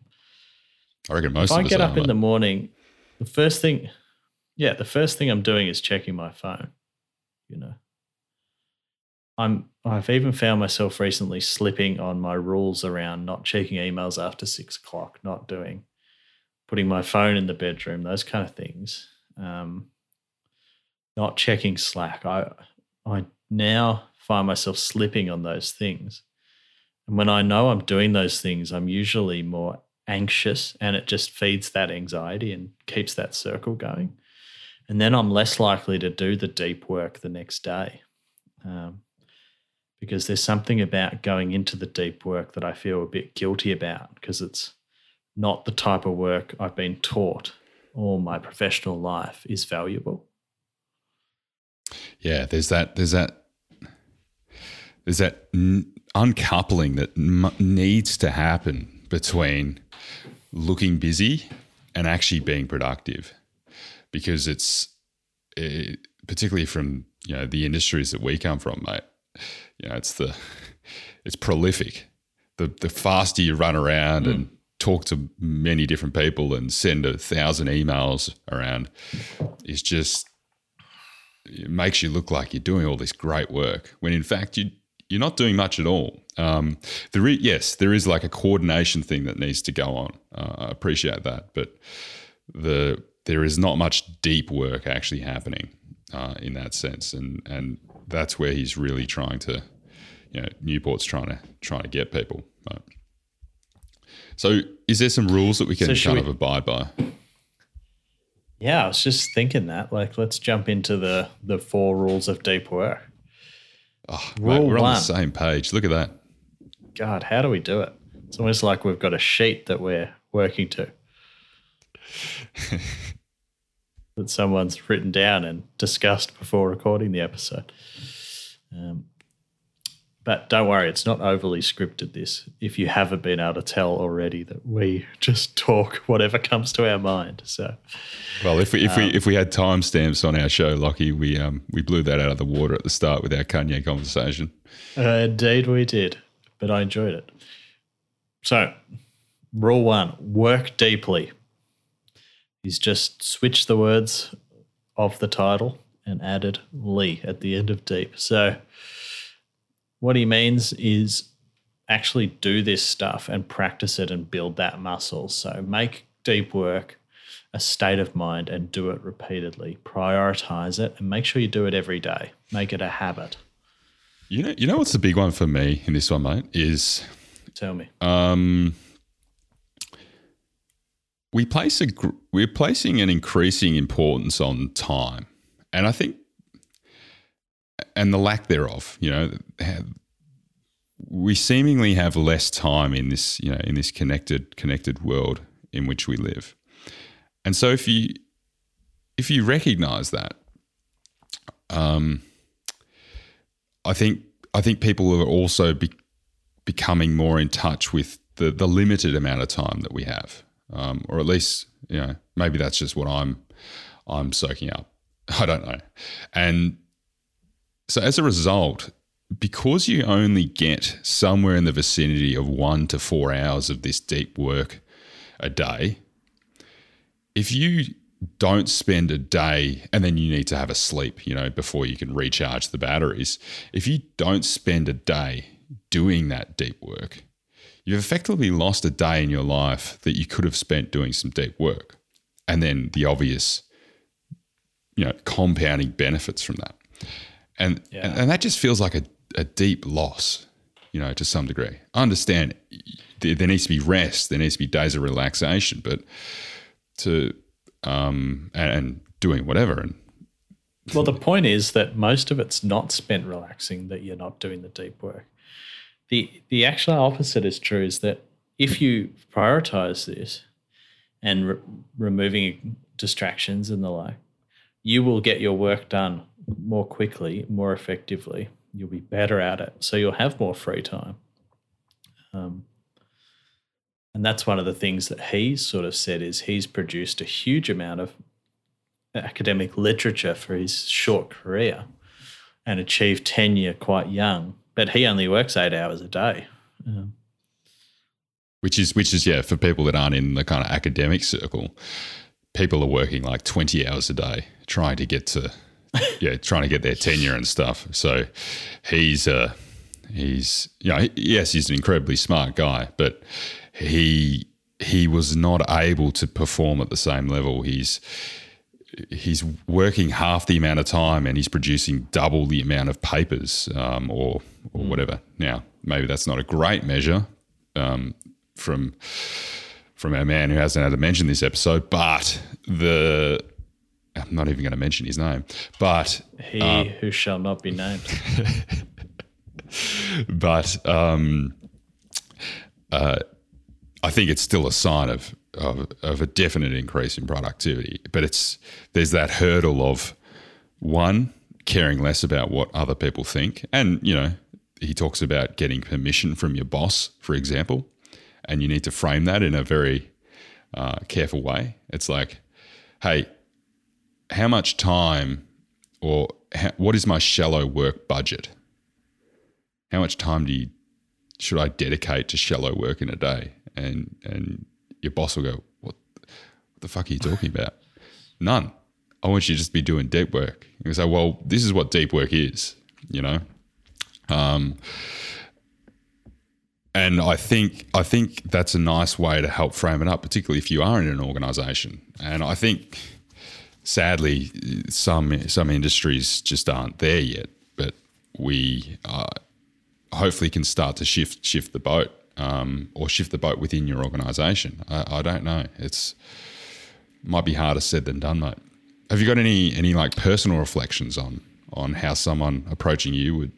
I reckon most. If I get up in the morning, the first thing, yeah, the first thing I'm doing is checking my phone. You know, I'm I've even found myself recently slipping on my rules around not checking emails after six o'clock, not doing, putting my phone in the bedroom, those kind of things. Um, not checking Slack. I I now find myself slipping on those things. And when I know I'm doing those things, I'm usually more anxious and it just feeds that anxiety and keeps that circle going. And then I'm less likely to do the deep work the next day. Um, because there's something about going into the deep work that I feel a bit guilty about because it's not the type of work I've been taught all my professional life is valuable yeah, there's that. There's that. There's that n- uncoupling that m- needs to happen between looking busy and actually being productive, because it's it, particularly from you know the industries that we come from, mate. You know, it's the it's prolific. The the faster you run around mm. and talk to many different people and send a thousand emails around is just it makes you look like you're doing all this great work when in fact you you're not doing much at all. Um, there is, yes, there is like a coordination thing that needs to go on. Uh, I appreciate that, but the there is not much deep work actually happening uh, in that sense, and and that's where he's really trying to, you know, Newport's trying to trying to get people. Right? So, is there some rules that we can so kind we, of abide by? Yeah, I was just thinking that. Like, let's jump into the the four rules of deep work. Oh, Rule mate, we're one. on the same page. Look at that. God, how do we do it? It's almost like we've got a sheet that we're working to. [laughs] that someone's written down and discussed before recording the episode. Um, but don't worry, it's not overly scripted. This, if you haven't been able to tell already, that we just talk whatever comes to our mind. So, well, if we if um, we if we had timestamps on our show, Lockie, we um we blew that out of the water at the start with our Kanye conversation. Uh, indeed, we did, but I enjoyed it. So, rule one: work deeply. He's just switched the words of the title and added Lee at the end of deep. So what he means is actually do this stuff and practice it and build that muscle. So make deep work a state of mind and do it repeatedly. Prioritize it and make sure you do it every day. Make it a habit. You know, you know what's the big one for me in this one, mate, is Tell me. um, we place a we're placing an increasing importance on time, and I think, and the lack thereof. You know, we seemingly have less time in this you know in this connected connected world in which we live, and so if you if you recognize that, um, I think I think people are also be, becoming more in touch with the the limited amount of time that we have, um, or at least you know maybe that's just what I'm I'm soaking up. [laughs] I don't know, and so as a result, because you only get somewhere in the vicinity of one to four hours of this deep work a day, if you don't spend a day and then you need to have a sleep, you know, before you can recharge the batteries. If you don't spend a day doing that deep work, you've effectively lost a day in your life that you could have spent doing some deep work. And then the obvious, you know, compounding benefits from that. And Yeah. and, and that just feels like a, a deep loss, you know, to some degree. I understand there, there needs to be rest, there needs to be days of relaxation, but to um, and, and doing whatever. And Well, the point is that most of it's not spent relaxing, that you're not doing the deep work. The the actual opposite is true is that if you prioritize this and re- removing distractions and the like, you will get your work done more quickly, more effectively. You'll be better at it. So you'll have more free time. Um, and that's one of the things that he's sort of said is he's produced a huge amount of academic literature for his short career and achieved tenure quite young. But he only works eight hours a day. Um, which is which is yeah for people that aren't in the kind of academic circle, people are working like twenty hours a day trying to get to [laughs] yeah trying to get their tenure and stuff. So he's uh he's you know yes he's an incredibly smart guy, but he he was not able to perform at the same level. He's he's working half the amount of time and he's producing double the amount of papers um, or or whatever. Now, maybe that's not a great measure um, from from our man who hasn't had to mention this episode, but the I'm not even going to mention his name, but he who shall not be named. [laughs] but um, uh, I think it's still a sign of, of of a definite increase in productivity. But it's there's that hurdle of one caring less about what other people think, and you know he talks about getting permission from your boss, for example, and you need to frame that in a very uh, careful way. It's like, hey, how much time or how, what is my shallow work budget? how much time do you should I dedicate to shallow work in a day? And and your boss will go, what, what the fuck are you talking about? None. I want you to just be doing deep work. You say, well, this is what deep work is, you know. Um, and I think I think that's a nice way to help frame it up, particularly if you are in an organisation. And I think, sadly, some some industries just aren't there yet. But we uh, hopefully can start to shift shift the boat um, or shift the boat within your organisation. I, I don't know. It's might be harder said than done, mate. Have you got any any like personal reflections on on how someone approaching you would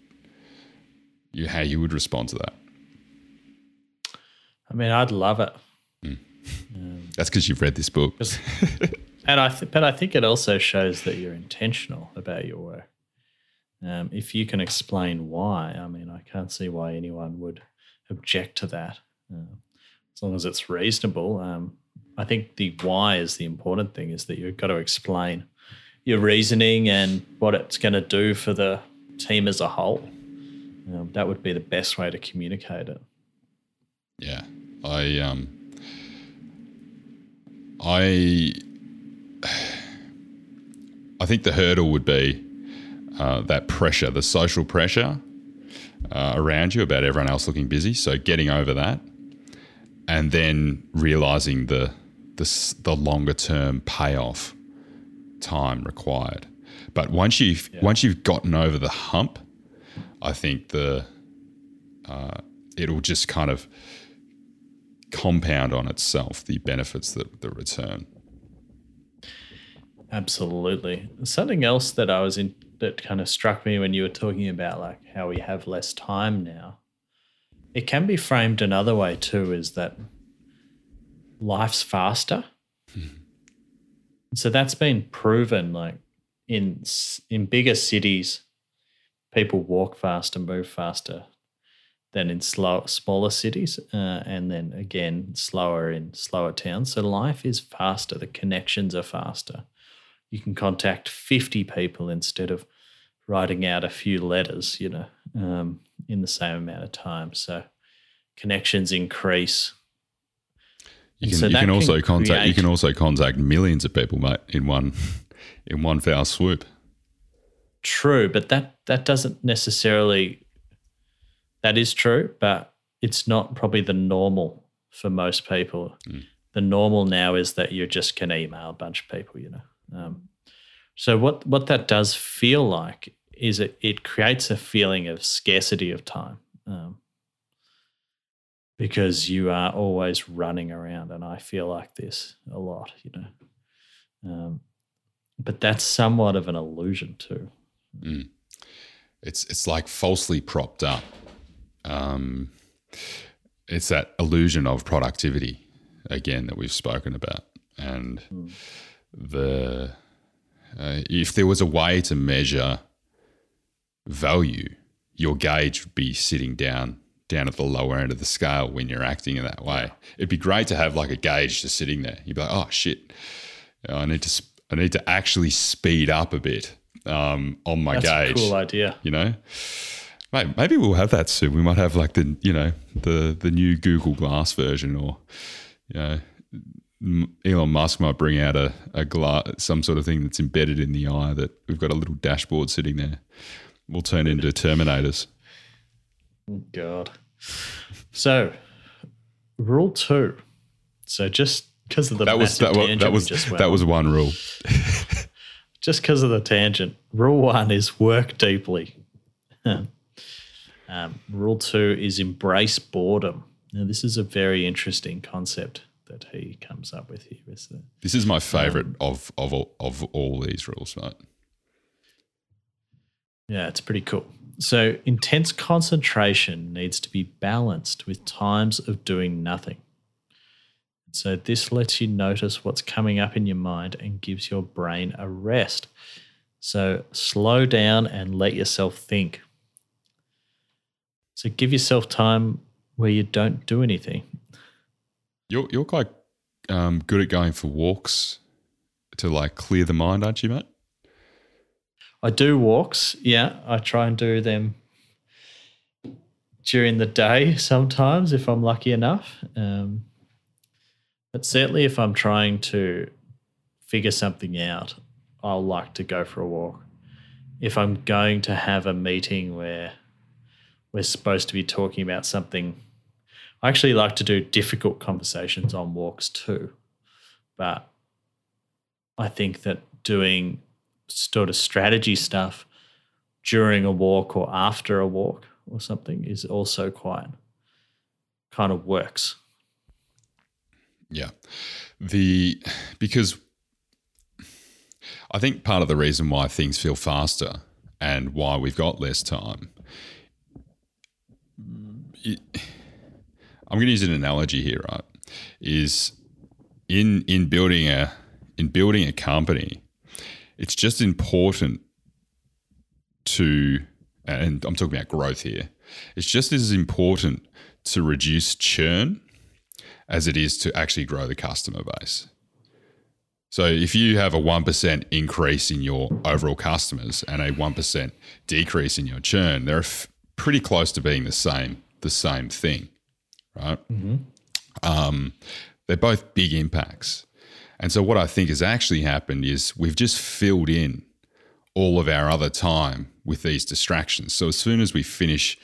you how you would respond to that? I mean, I'd love it. [laughs] That's because you've read this book. [laughs] And I, th- but I think it also shows that you're intentional about your work. Um, if you can explain why, I mean, I can't see why anyone would object to that, uh, as long as it's reasonable. Um, I think the why is the important thing. Is that you've got to explain your reasoning and what it's going to do for the team as a whole. Um, that would be the best way to communicate it. Yeah, I um, I [sighs] I think the hurdle would be uh, that pressure, the social pressure uh, around you about everyone else looking busy. So getting over that, and then realizing the the, the longer term payoff time required. But once you've yeah. once you've gotten over the hump, I think the uh, it'll just kind of compound on itself the benefits that the return. Absolutely. Something else that I was in that kind of struck me when you were talking about like how we have less time now. It can be framed another way too is that life's faster. so that's been proven like in in bigger cities people walk faster, move faster than in slow, smaller cities, uh, and then again slower in slower towns. So life is faster. The connections are faster you can contact 50 people instead of writing out a few letters, you know, um, in the same amount of time. So connections increase. You can, so you can also can contact you can also contact millions of people, mate, in one [laughs] in one foul swoop. True, but that that doesn't necessarily that is true, but it's not probably the normal for most people. Mm. The normal now is that you just can email a bunch of people, you know. Um, so what what that does feel like is it it creates a feeling of scarcity of time. Um, because you are always running around, and I feel like this a lot, you know. Um, but that's somewhat of an illusion too. Mm. It's it's like falsely propped up. Um, it's that illusion of productivity again that we've spoken about, and mm the uh, if there was a way to measure value, your gauge would be sitting down down at the lower end of the scale when you're acting in that way. It'd be great to have like a gauge just sitting there. You'd be like, oh shit, I need to I need to actually speed up a bit um, on my gauge. That's gauge. cool idea. You know. Mate, maybe we'll have that soon. We might have like the you know the the new Google Glass version, or you know Elon Musk might bring out a, a glass, some sort of thing that's embedded in the eye that we've got a little dashboard sitting there. We'll turn into Terminators. God. So, rule two. So just because of the that was that, was, that was that was one rule. [laughs] just because of the tangent. Rule one is work deeply. [laughs] um, rule two is embrace boredom. Now, this is a very interesting concept that he comes up with here. Is that, this is my favorite um, of of all, of all these rules, right? Yeah, it's pretty cool. So intense concentration needs to be balanced with times of doing nothing. So this lets you notice what's coming up in your mind and gives your brain a rest. So slow down and let yourself think. So give yourself time where you don't do anything. You're you're quite um, good at going for walks to like clear the mind, aren't you, mate? I do walks. Yeah, I try and do them during the day sometimes if I'm lucky enough. Um, but certainly if I'm trying to figure something out, I'll like to go for a walk. If I'm going to have a meeting where we're supposed to be talking about something I actually like to do difficult conversations on walks too. But I think that doing sort of strategy stuff during a walk or after a walk or something is also quite kind of works. Yeah. The because I think part of the reason why things feel faster and why we've got less time it, I'm going to use an analogy here, right? Is in in building a in building a company, it's just important to and I'm talking about growth here. It's just as important to reduce churn as it is to actually grow the customer base. So if you have a 1% increase in your overall customers and a 1% decrease in your churn, they're f- pretty close to being the same the same thing right? Mm-hmm. Um, they're both big impacts. And so, what I think has actually happened is we've just filled in all of our other time with these distractions. So as soon as we finish,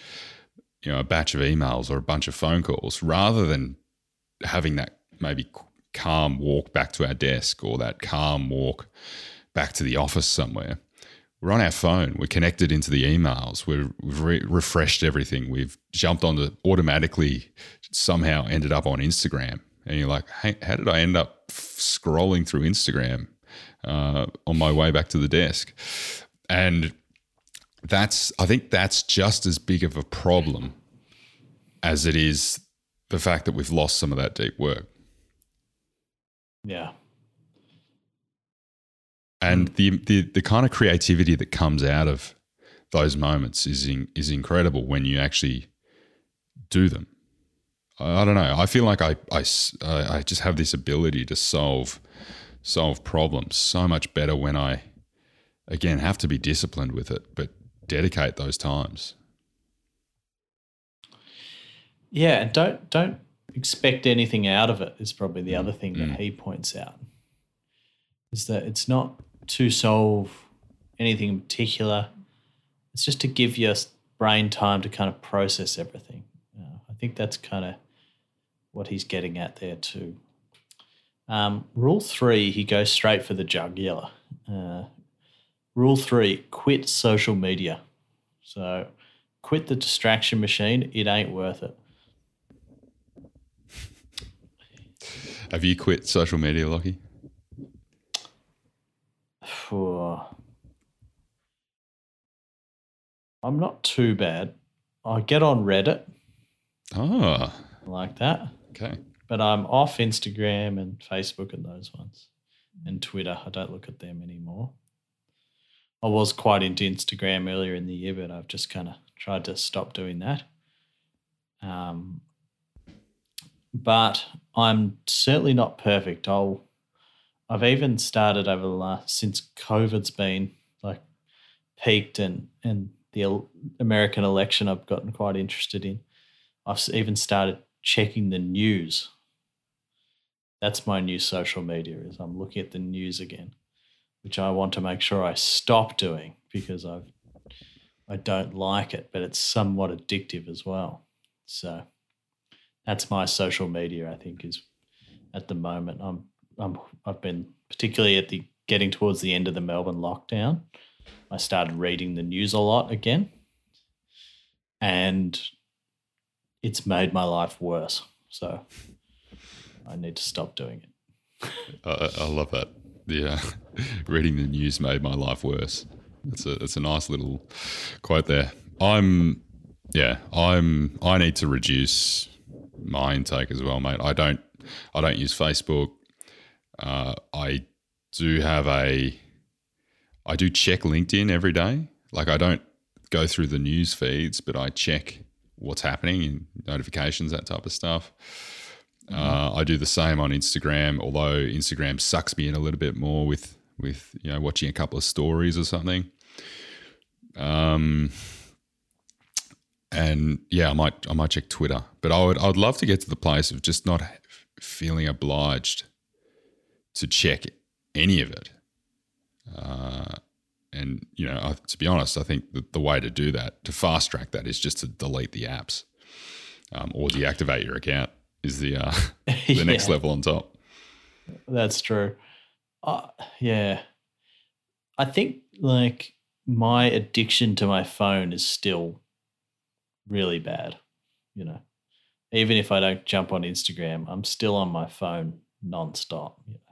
you know, a batch of emails or a bunch of phone calls, rather than having that maybe calm walk back to our desk or that calm walk back to the office somewhere, we're on our phone. We're connected into the emails. we have re- refreshed everything. We've jumped on the automatically somehow ended up on Instagram. And you're like, hey, how did I end up scrolling through Instagram uh, on my way back to the desk? And that's, I think that's just as big of a problem as it is the fact that we've lost some of that deep work. Yeah. And the, the, the kind of creativity that comes out of those moments is in, is incredible when you actually do them. I don't know. I feel like I, I, I just have this ability to solve solve problems so much better when I again have to be disciplined with it, but dedicate those times. Yeah, and don't don't expect anything out of it is probably the other thing that mm. he points out. Is that it's not to solve anything in particular. It's just to give your brain time to kind of process everything. Uh, I think that's kind of what he's getting at there too. Um, rule three, he goes straight for the jugular. Uh, rule three, quit social media. So quit the distraction machine. It ain't worth it. Have you quit social media, Lockie? For [sighs] I'm not too bad. I get on Reddit. Oh. like that. Okay. But I'm off Instagram and Facebook and those ones. And Twitter. I don't look at them anymore. I was quite into Instagram earlier in the year, but I've just kind of tried to stop doing that. Um, but I'm certainly not perfect. I'll I've even started over the last since COVID's been like peaked and and the American election I've gotten quite interested in. I've even started checking the news. That's my new social media is I'm looking at the news again, which I want to make sure I stop doing because I've I don't like it, but it's somewhat addictive as well. So that's my social media. I think is at the moment. I'm, I'm I've been particularly at the getting towards the end of the Melbourne lockdown. I started reading the news a lot again, and it's made my life worse. So I need to stop doing it. I, I love that. Yeah, [laughs] reading the news made my life worse. It's a it's a nice little quote there. I'm yeah, I'm I need to reduce my intake as well, mate. I don't I don't use Facebook. Uh, I do have a I do check LinkedIn every day. Like I don't go through the news feeds, but I check what's happening in notifications, that type of stuff. Mm-hmm. Uh, I do the same on Instagram, although Instagram sucks me in a little bit more with with you know watching a couple of stories or something. Um, and yeah, I might I might check Twitter, but I would I'd love to get to the place of just not feeling obliged to check any of it. Uh, and you know, I, to be honest, I think the, the way to do that, to fast track that, is just to delete the apps um, or deactivate your account. Is the uh, [laughs] [laughs] the yeah. next level on top? That's true. Uh, yeah, I think like my addiction to my phone is still really bad. You know, even if I don't jump on Instagram, I'm still on my phone nonstop. You know,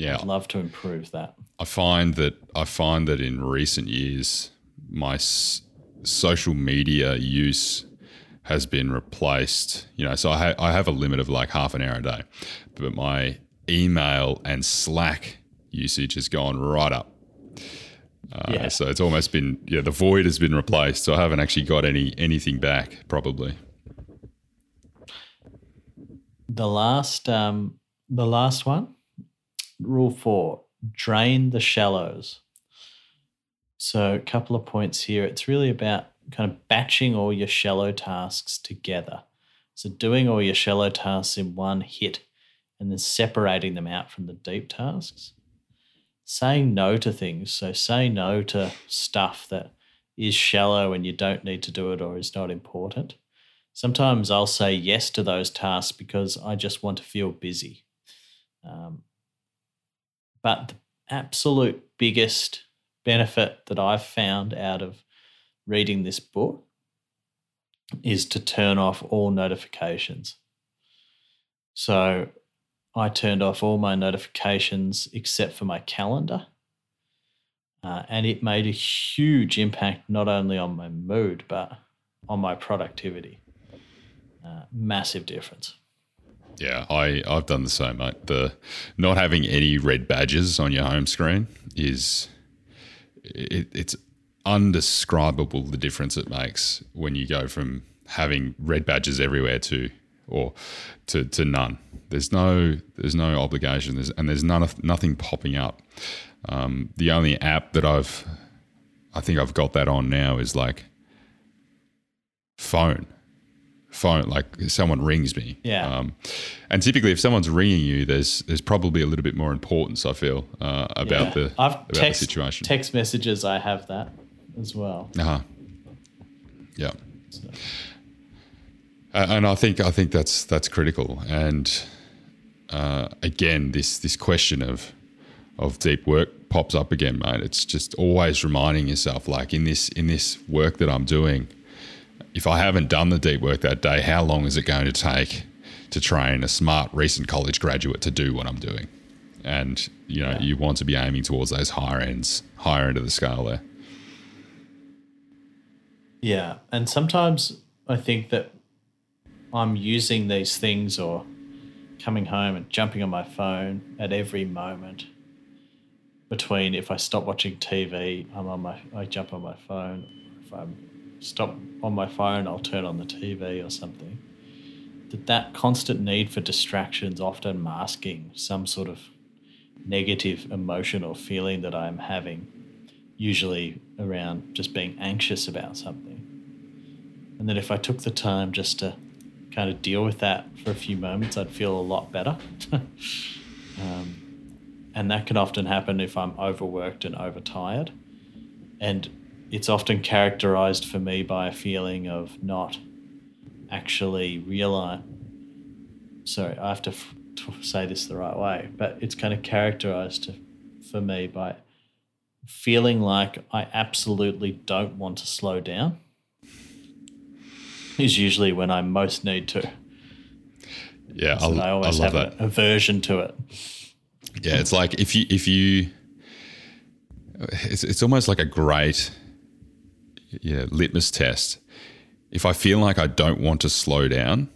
yeah, I'd love to improve that. I find that I find that in recent years, my s- social media use has been replaced. You know, so I, ha- I have a limit of like half an hour a day, but my email and Slack usage has gone right up. Uh, yeah. So it's almost been yeah the void has been replaced. So I haven't actually got any anything back probably. The last um, the last one, rule four: drain the shallows. So a couple of points here. It's really about kind of batching all your shallow tasks together. So doing all your shallow tasks in one hit and then separating them out from the deep tasks. saying no to things. So say no to stuff that is shallow and you don't need to do it or is not important. Sometimes I'll say yes to those tasks because I just want to feel busy. Um, but the absolute biggest benefit that I've found out of reading this book is to turn off all notifications. So I turned off all my notifications except for my calendar. Uh, and it made a huge impact not only on my mood, but on my productivity. Uh, massive difference. Yeah, I, I've done the same, mate. The not having any red badges on your home screen is it, it's undescribable the difference it makes when you go from having red badges everywhere to or to, to none. There's no there's no obligation. There's, and there's none of, nothing popping up. Um, the only app that I've I think I've got that on now is like phone phone like someone rings me yeah. um, and typically if someone's ringing you there's there's probably a little bit more importance i feel uh, about yeah. the I've about text, the situation. text messages i have that as well. Uh-huh. Yeah. So. and i think i think that's that's critical. And uh, again this this question of of deep work pops up again mate. It's just always reminding yourself like in this in this work that i'm doing if I haven't done the deep work that day, how long is it going to take to train a smart recent college graduate to do what I'm doing? And you know, yeah. you want to be aiming towards those higher ends, higher end of the scale there. Yeah, and sometimes I think that I'm using these things or coming home and jumping on my phone at every moment between if I stop watching TV, I'm on my I jump on my phone. If I'm stop on my phone, I'll turn on the TV or something. That that constant need for distractions often masking some sort of negative emotion or feeling that I'm having, usually around just being anxious about something. And that if I took the time just to kind of deal with that for a few moments, I'd feel a lot better. [laughs] um, and that can often happen if I'm overworked and overtired. And it's often characterized for me by a feeling of not actually realize. Sorry, I have to, f- to say this the right way, but it's kind of characterized for me by feeling like I absolutely don't want to slow down. Is usually when I most need to. Yeah, I, I always I love have that. an aversion to it. Yeah, it's like if you if you, it's it's almost like a great yeah, litmus test. If I feel like I don't want to slow down,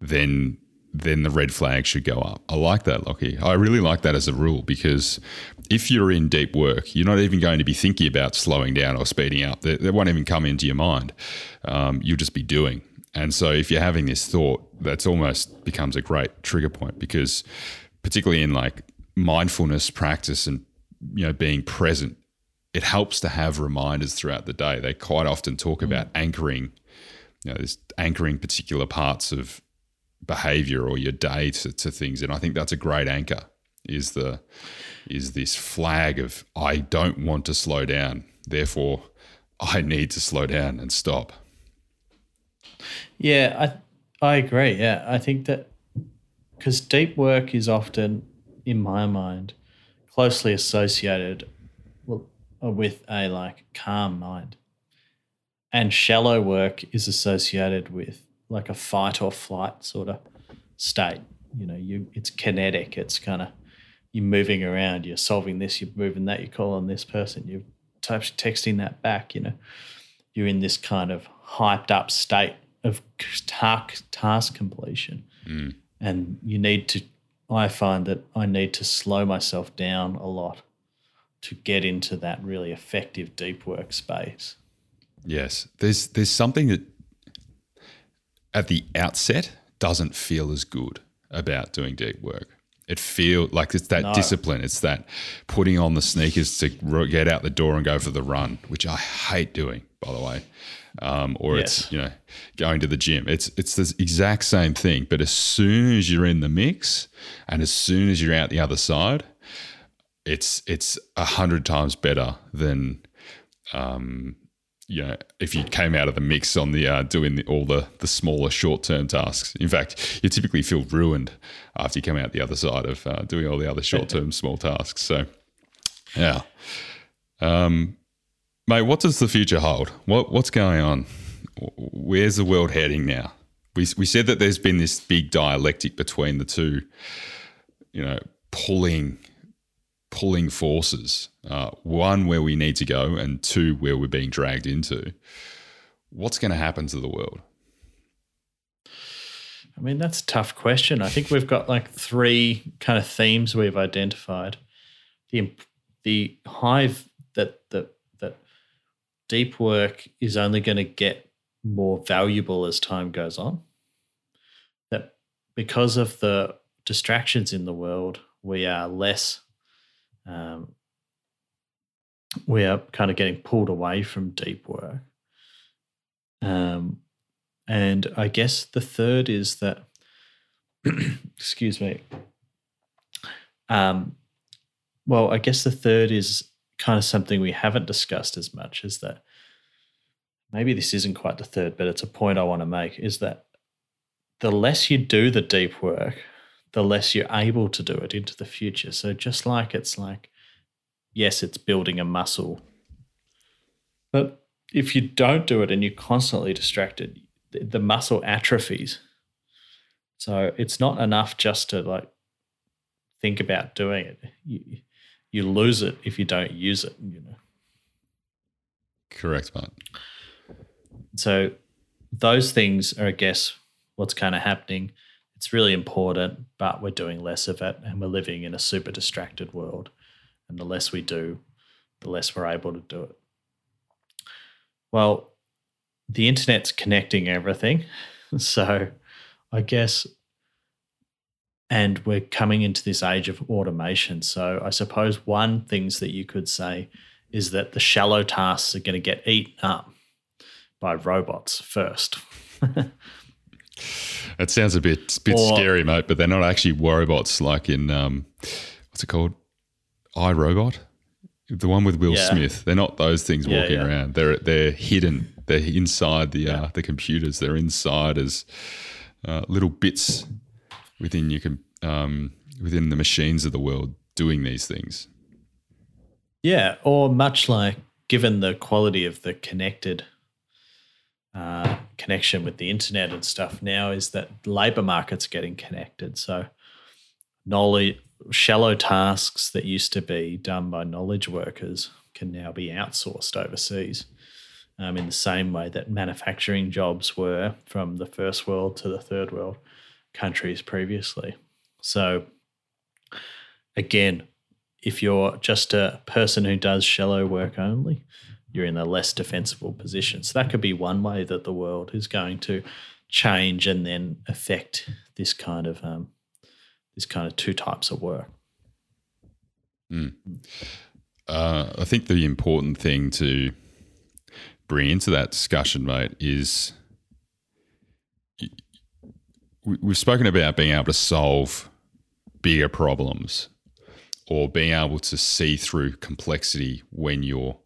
then then the red flag should go up. I like that, Lockie. I really like that as a rule because if you're in deep work, you're not even going to be thinking about slowing down or speeding up. That, that won't even come into your mind. Um, you'll just be doing. And so if you're having this thought, that's almost becomes a great trigger point because particularly in like mindfulness practice and you know being present it helps to have reminders throughout the day. They quite often talk mm. about anchoring, you know, this anchoring particular parts of behavior or your day to, to things. And I think that's a great anchor is the is this flag of I don't want to slow down. Therefore, I need to slow down and stop. Yeah, I I agree. Yeah, I think that because deep work is often, in my mind, closely associated with a like calm mind. And shallow work is associated with like a fight or flight sort of state. You know, you it's kinetic. It's kind of you're moving around. You're solving this. You're moving that. You're calling this person. You're types texting that back. You know, you're in this kind of hyped up state of task task completion, mm. and you need to. I find that I need to slow myself down a lot to get into that really effective deep work space. Yes, there's there's something that at the outset doesn't feel as good about doing deep work. It feels like it's that no. discipline. It's that putting on the sneakers to get out the door and go for the run, which I hate doing, by the way. Um, or yes. it's you know going to the gym. It's it's the exact same thing. But as soon as you're in the mix, and as soon as you're out the other side, it's it's a hundred times better than um, you know if you came out of the mix on the uh, doing the, all the the smaller short term tasks. In fact, you typically feel ruined after you come out the other side of uh, doing all the other short term [laughs] small tasks. So, yeah, um, mate, what does the future hold? What what's going on? Where's the world heading now? We we said that there's been this big dialectic between the two, you know, pulling pulling forces. Uh, one where we need to go, and two where we're being dragged into. What's going to happen to the world? I mean, that's a tough question. I think we've got like three kind of themes we've identified. The the hive that that that deep work is only going to get more valuable as time goes on. That because of the distractions in the world, we are less um, we are kind of getting pulled away from deep work. Um, and I guess the third is that, [clears throat] excuse me. Um, well, I guess the third is kind of something we haven't discussed as much is that maybe this isn't quite the third, but it's a point I want to make is that the less you do the deep work, the less you're able to do it into the future. So just like it's like, yes, it's building a muscle. But if you don't do it and you're constantly distracted, the, muscle atrophies. So it's not enough just to like think about doing it. You, you lose it if you don't use it, you know. Correct, Matt. So those things are, I guess, what's kind of happening it's really important, but we're doing less of it and we're living in a super distracted world. And the less we do, the less we're able to do it. Well, the internet's connecting everything. [laughs] So I guess, and we're coming into this age of automation. So I suppose one things that you could say is that the shallow tasks are going to get eaten up by robots first. [laughs] It sounds a bit bit or, scary, mate. But they're not actually robots like in um, what's it called? iRobot, the one with Will yeah. Smith. They're not those things yeah, walking yeah. around. They're they're hidden. They're inside the uh, the computers. They're inside as uh, little bits within you can um, within the machines of the world doing these things. Yeah, or much like given the quality of the connected uh, connection with the internet and stuff now is that labor market's getting connected. So knowledge shallow tasks that used to be done by knowledge workers can now be outsourced overseas. Um, in the same way that manufacturing jobs were from the first world to the third world countries previously. So, again, if you're just a person who does shallow work only, you're in a less defensible position. So that could be one way that the world is going to change and then affect this kind of um, this kind of two types of work. Mm. Uh, I think the important thing to bring into that discussion, mate, is we've spoken about being able to solve bigger problems or being able to see through complexity when you're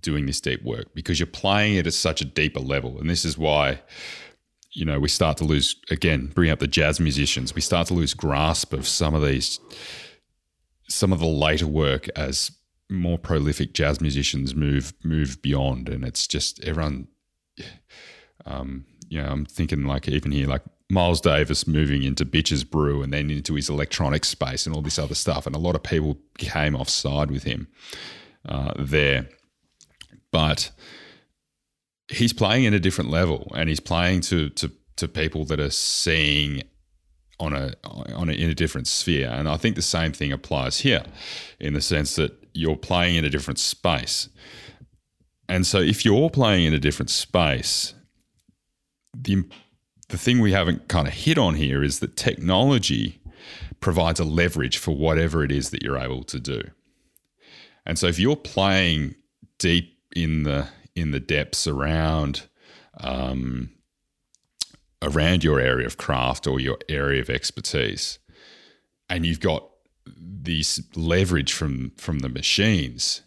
doing this deep work because you're playing it at such a deeper level. And this is why, you know, we start to lose, again, bring up the jazz musicians, we start to lose grasp of some of these, some of the later work as more prolific jazz musicians move move beyond. And it's just everyone um you know i'm thinking like even here like miles davis moving into bitches brew and then into his electronic space and all this other stuff. And a lot of people came offside with him uh, there but he's playing at a different level and he's playing to to to people that are seeing on a on a, in a different sphere. And I think the same thing applies here in the sense that you're playing in a different space. And so if you're playing in a different space the the thing we haven't kind of hit on here is that technology provides a leverage for whatever it is that you're able to do. And so if you're playing deep in the in the depths around um, around your area of craft or your area of expertise, and you've got this leverage from from the machines,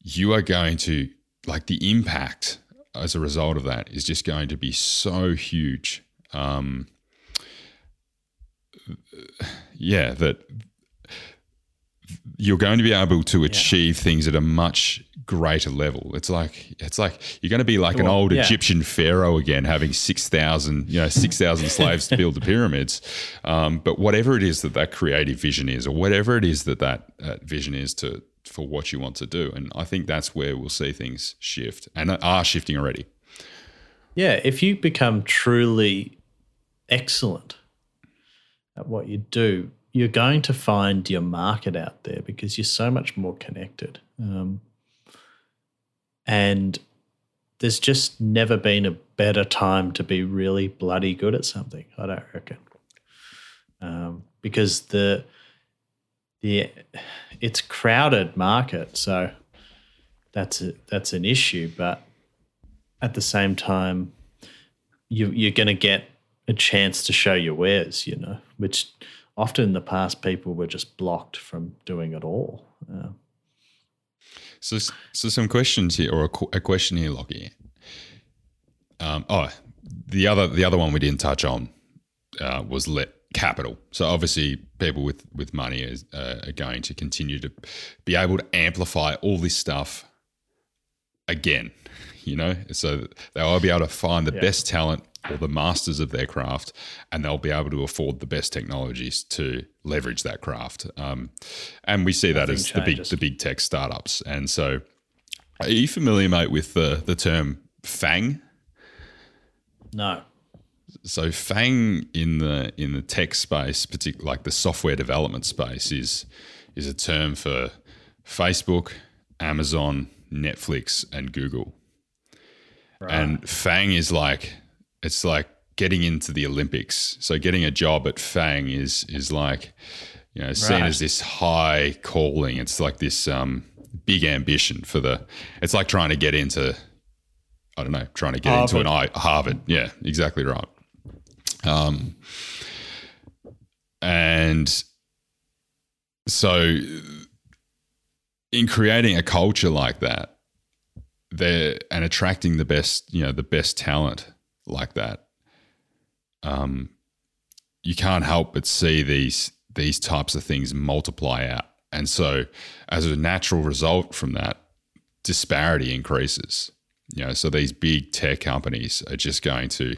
you are going to like the impact as a result of that is just going to be so huge. Um, yeah, that you're going to be able to achieve yeah. things at a much greater level. It's like it's like you're going to be like well, an old yeah. Egyptian pharaoh again, having six thousand you know six thousand slaves to build the pyramids. Um, but whatever it is that that creative vision is, or whatever it is that that, that vision is to for what you want to do, and I think that's where we'll see things shift and are shifting already. Yeah, if you become truly excellent at what you do, you're going to find your market out there because you're so much more connected. Um, and there's just never been a better time to be really bloody good at something. I don't reckon, um, because the the it's crowded market, so that's a, that's an issue. But at the same time, you you're going to get a chance to show your wares, you know, which often in the past people were just blocked from doing it all. Uh, so, so some questions here, or a, a question here, Lockie. Um, oh, the other the other one we didn't touch on uh, was let capital. So obviously, people with with money is, uh, are going to continue to be able to amplify all this stuff again. You know, so they'll be able to find the yeah. best talent or the masters of their craft, and they'll be able to afford the best technologies to leverage that craft. Um, and we see that as changes. the big the big tech startups. And so, are you familiar, mate, with the the term FANG? No. So FANG in the in the tech space, particularly like the software development space, is is a term for Facebook, Amazon, Netflix, and Google. Right. And FANG is like it's like getting into the Olympics. So getting a job at FANG is is like you know seen right. as this high calling. It's like this um, big ambition for the. It's like trying to get into. I don't know, trying to get Harvard. into an I Harvard. Yeah, exactly right. Um, and so in creating a culture like that, there and attracting the best, you know, the best talent like that, um, you can't help but see these these types of things multiply out. And so, as a natural result from that, disparity increases. You know, so these big tech companies are just going to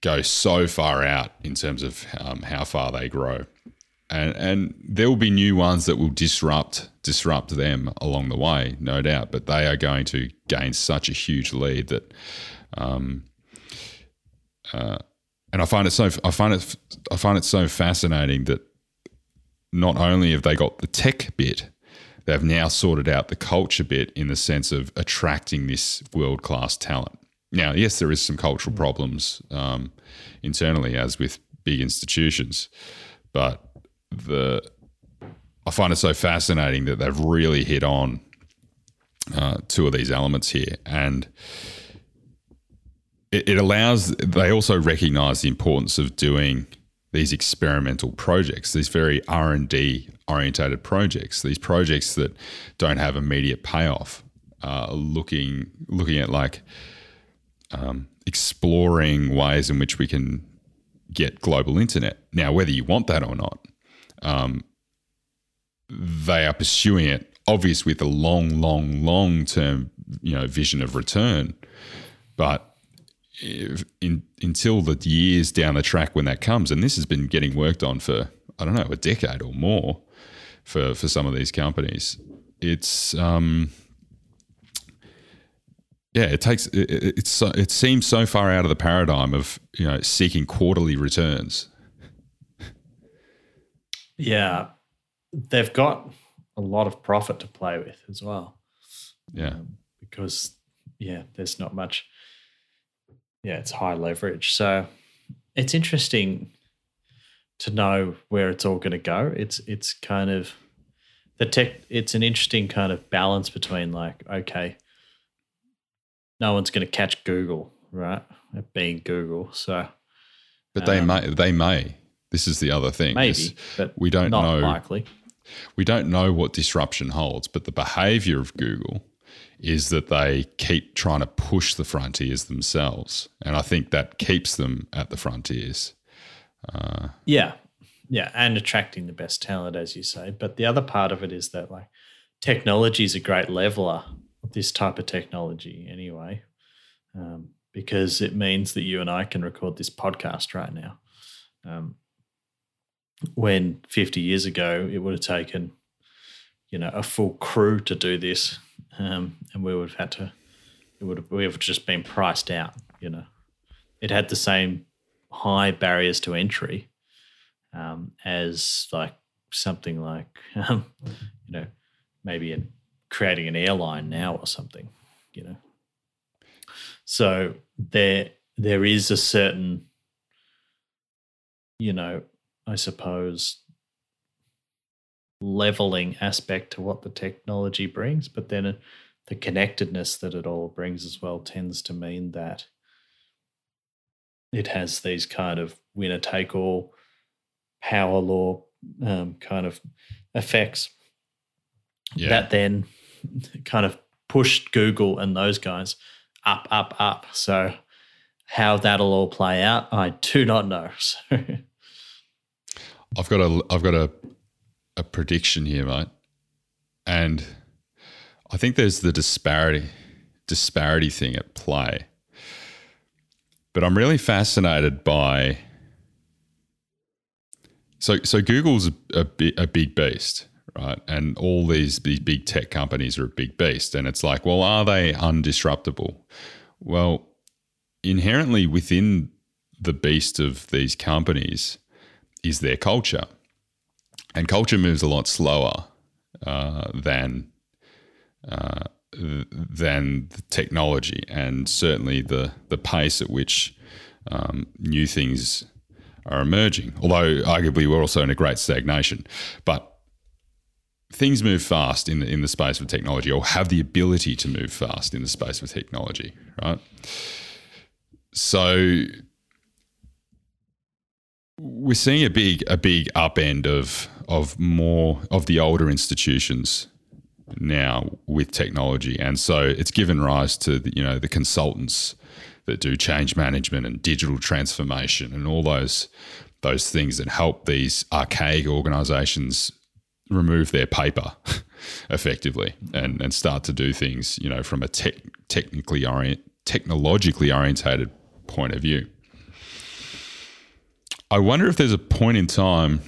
go so far out in terms of um, how far they grow, and and there will be new ones that will disrupt disrupt them along the way, no doubt. But they are going to gain such a huge lead that um, uh, and I find it so I find it I find it so fascinating that not only have they got the tech bit, they've now sorted out the culture bit in the sense of attracting this world class talent. Now, yes, there is some cultural problems um, internally, as with big institutions, but the I find it so fascinating that they've really hit on uh, two of these elements here, and it, it allows they also recognize the importance of doing these experimental projects, these very R and D orientated projects, these projects that don't have immediate payoff. Uh, looking looking at like um, exploring ways in which we can get global internet. Now, whether you want that or not, um, they are pursuing it, obvious with a long, long, long term you know vision of return, but in, until the years down the track when that comes, and this has been getting worked on for I don't know a decade or more for for some of these companies. It's um, yeah, it takes it, it's so, it seems so far out of the paradigm of you know seeking quarterly returns. Yeah, they've got a lot of profit to play with as well. Yeah, um, because yeah, there's not much yeah, it's high leverage. So it's interesting to know where it's all going to go. It's it's kind of the tech. It's an interesting kind of balance between like, okay, no one's going to catch Google, right? Being Google, so. But they um, may. They may. This is the other thing. Maybe, but we don't not know likely. we don't know what disruption holds, but the behavior of Google is that they keep trying to push the frontiers themselves. And I think that keeps them at the frontiers. Yeah. Yeah. And attracting the best talent, as you say. But the other part of it is that like technology is a great leveler this type of technology anyway. Um, because it means that you and I can record this podcast right now. Um, when 50 years ago, it would have taken, you know, a full crew to do this. Um, and we would have had to, it would have, we have just been priced out, you know. It had the same high barriers to entry um, as like something like, um, you know, maybe in creating an airline now or something, you know. So there, there is a certain, you know, I suppose, leveling aspect to what the technology brings, but then the connectedness that it all brings as well tends to mean that it has these kind of winner take all power law um, kind of effects Yeah. that then [laughs] kind of pushed Google and those guys up, up, up. So how that'll all play out, I do not know. So [laughs] I've got a I've got a a prediction here, mate. And I think there's the disparity disparity thing at play. But I'm really fascinated by so so Google's a, a, bi- a big beast, right? And all these these big tech companies are a big beast and it's like, well, are they undisruptable? Well, inherently within the beast of these companies is their culture. And culture moves a lot slower uh, than uh, than the technology, and certainly the the pace at which um, new things are emerging. Although arguably we're also in a great stagnation, but things move fast in the, in the space of technology, or have the ability to move fast in the space of technology, right? So we're seeing a big a big upend of of more of the older institutions now with technology, and so it's given rise to the, you know the consultants that do change management and digital transformation and all those those things that help these archaic organizations remove their paper [laughs] effectively and, and start to do things you know from a tech, technically orient, technologically orientated point of view. I wonder if there's a point in time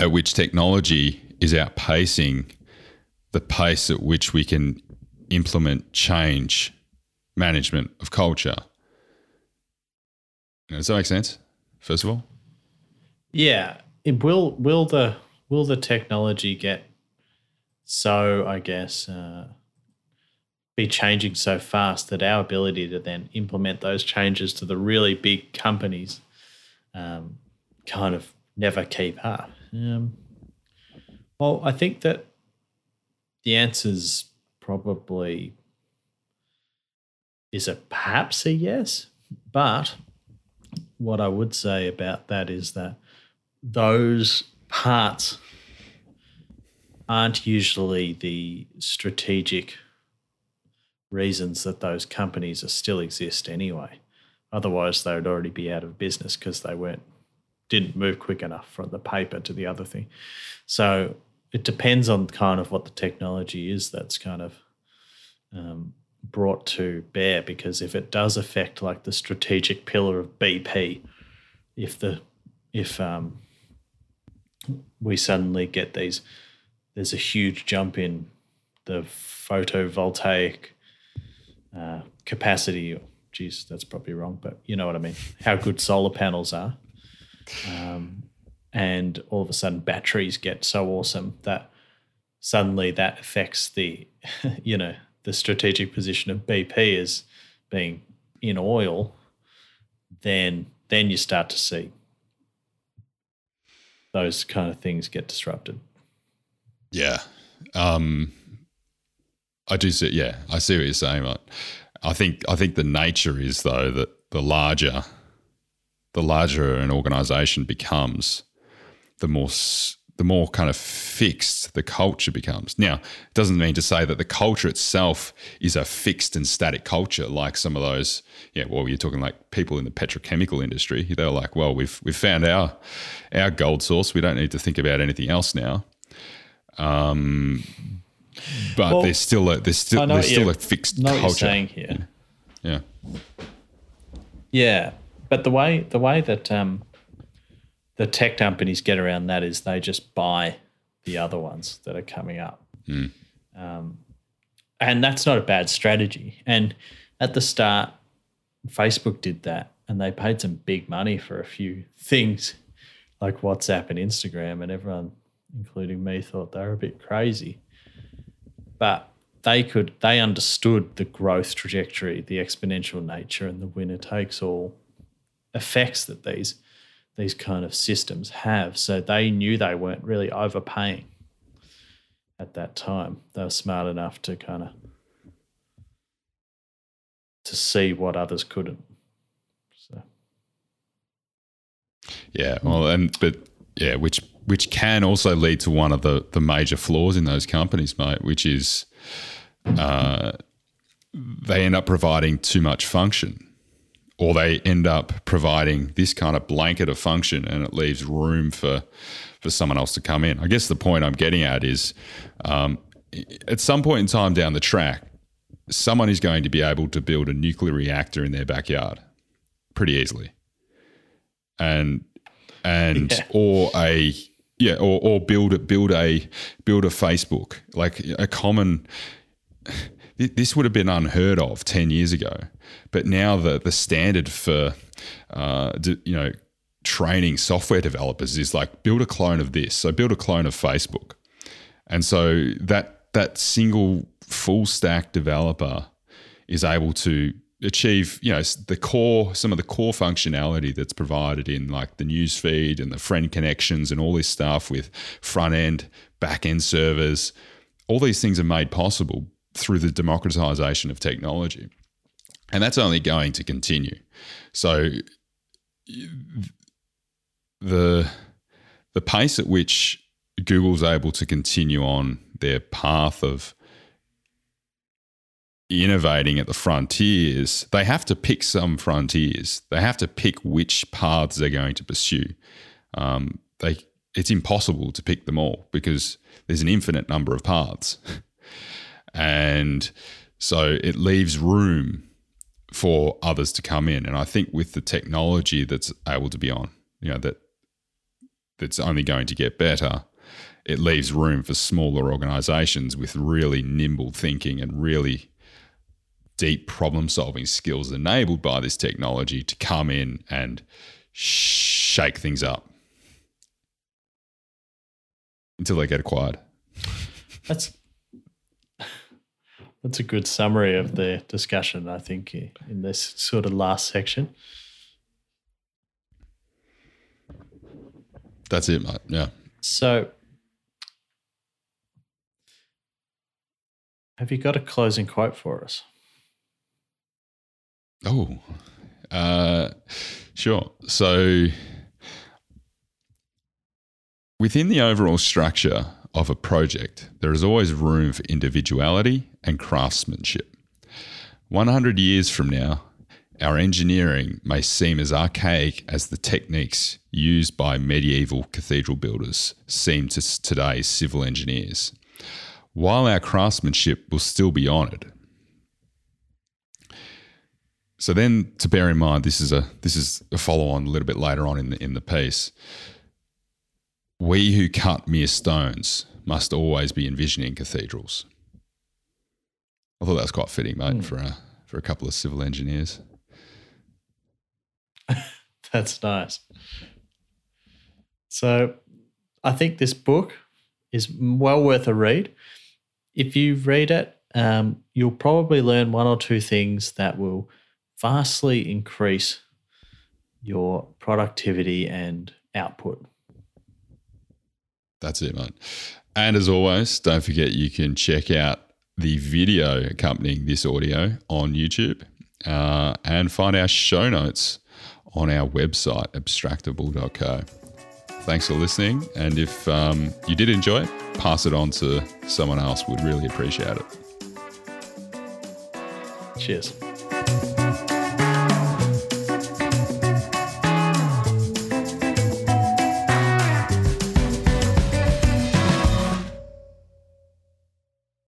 at which technology is outpacing the pace at which we can implement change management of culture. Does that make sense? First of all, Yeah, it will. Will the will the technology get so? I guess uh, be changing so fast that our ability to then implement those changes to the really big companies um, kind of never keep up. Um, well, I think that the answer's probably is a perhaps a yes, but what I would say about that is that those parts aren't usually the strategic reasons that those companies are still exist anyway. Otherwise, they would already be out of business because they weren't didn't move quick enough from the paper to the other thing. So it depends on kind of what the technology is that's kind of um, brought to bear. Because if it does affect like the strategic pillar of BP, if the if um, we suddenly get these, there's a huge jump in the photovoltaic uh, capacity. Geez, that's probably wrong, but you know what I mean. How good solar panels are, um, and all of a sudden batteries get so awesome that suddenly that affects the, [laughs] you know, the strategic position of BP as being in oil. Then, then you start to see those kind of things get disrupted. yeah. Um, I do see. Yeah, I see what you're saying. Right. I think I think the nature is though that the larger the larger an organization becomes, the more the more kind of fixed the culture becomes. Now, it doesn't mean to say that the culture itself is a fixed and static culture like some of those. Yeah, well, you're talking like people in the petrochemical industry. They're like, well, we've we've found our our gold source. We don't need to think about anything else now. Um, but well, there's still a there's still there's still a fixed culture. What saying here. Yeah. Yeah, but the way the way that um, the tech companies get around that is they just buy the other ones that are coming up. Mm. Um, and that's not a bad strategy. And at the start, Facebook did that and they paid some big money for a few things like WhatsApp and Instagram. And everyone, including me, thought they were a bit crazy. But they could, they understood the growth trajectory, the exponential nature, and the winner takes all effects that these these kind of systems have. So they knew they weren't really overpaying at that time. They were smart enough to kind of to see what others couldn't. So yeah, well, and but yeah, which which can also lead to one of the the major flaws in those companies, mate, which is uh, they end up providing too much function or they end up providing this kind of blanket of function and it leaves room for for someone else to come in. I guess the point I'm getting at is um, at some point in time down the track, someone is going to be able to build a nuclear reactor in their backyard pretty easily. And and [laughs] yeah. or a yeah, or, or build a build a build a Facebook. Like a common this would have been unheard of 10 years ago. But now the, the standard for, uh, you know, training software developers is like build a clone of this. So build a clone of Facebook. And so that, that single full stack developer is able to achieve you know the core some of the core functionality that's provided in like the news feed and the friend connections and all this stuff with front end back end servers all these things are made possible through the democratization of technology. And that's only going to continue. So the the pace at which Google's able to continue on their path of innovating at the frontiers, they have to pick some frontiers. They have to pick which paths they're going to pursue. Um, they, it's impossible to pick them all because there's an infinite number of paths. [laughs] And so it leaves room for others to come in. And I think with the technology that's able to be on, you know, that that's only going to get better, it leaves room for smaller organizations with really nimble thinking and really deep problem solving skills enabled by this technology to come in and shake things up until they get acquired. That's that's a good summary of the discussion, I think, in this sort of last section. That's it, mate. Yeah. So, have you got a closing quote for us? Oh, uh, sure. So, within the overall structure of a project, there is always room for individuality and craftsmanship. 100 years from now, our engineering may seem as archaic as the techniques used by medieval cathedral builders seem to today's civil engineers, while our craftsmanship will still be honoured. So then, to bear in mind, this is a this is a follow on a little bit later on in the in the piece. We who cut mere stones must always be envisioning cathedrals. I thought that was quite fitting, mate, mm. for a for a couple of civil engineers. [laughs] That's nice. So, I think this book is well worth a read. If you read it, um, you'll probably learn one or two things that will vastly increase your productivity and output. That's it, mate. And as always, don't forget you can check out the video accompanying this audio on YouTube uh, and find our show notes on our website, abstractable.co. Thanks for listening. And if um, you did enjoy it, pass it on to someone else. We'd really appreciate it. Cheers.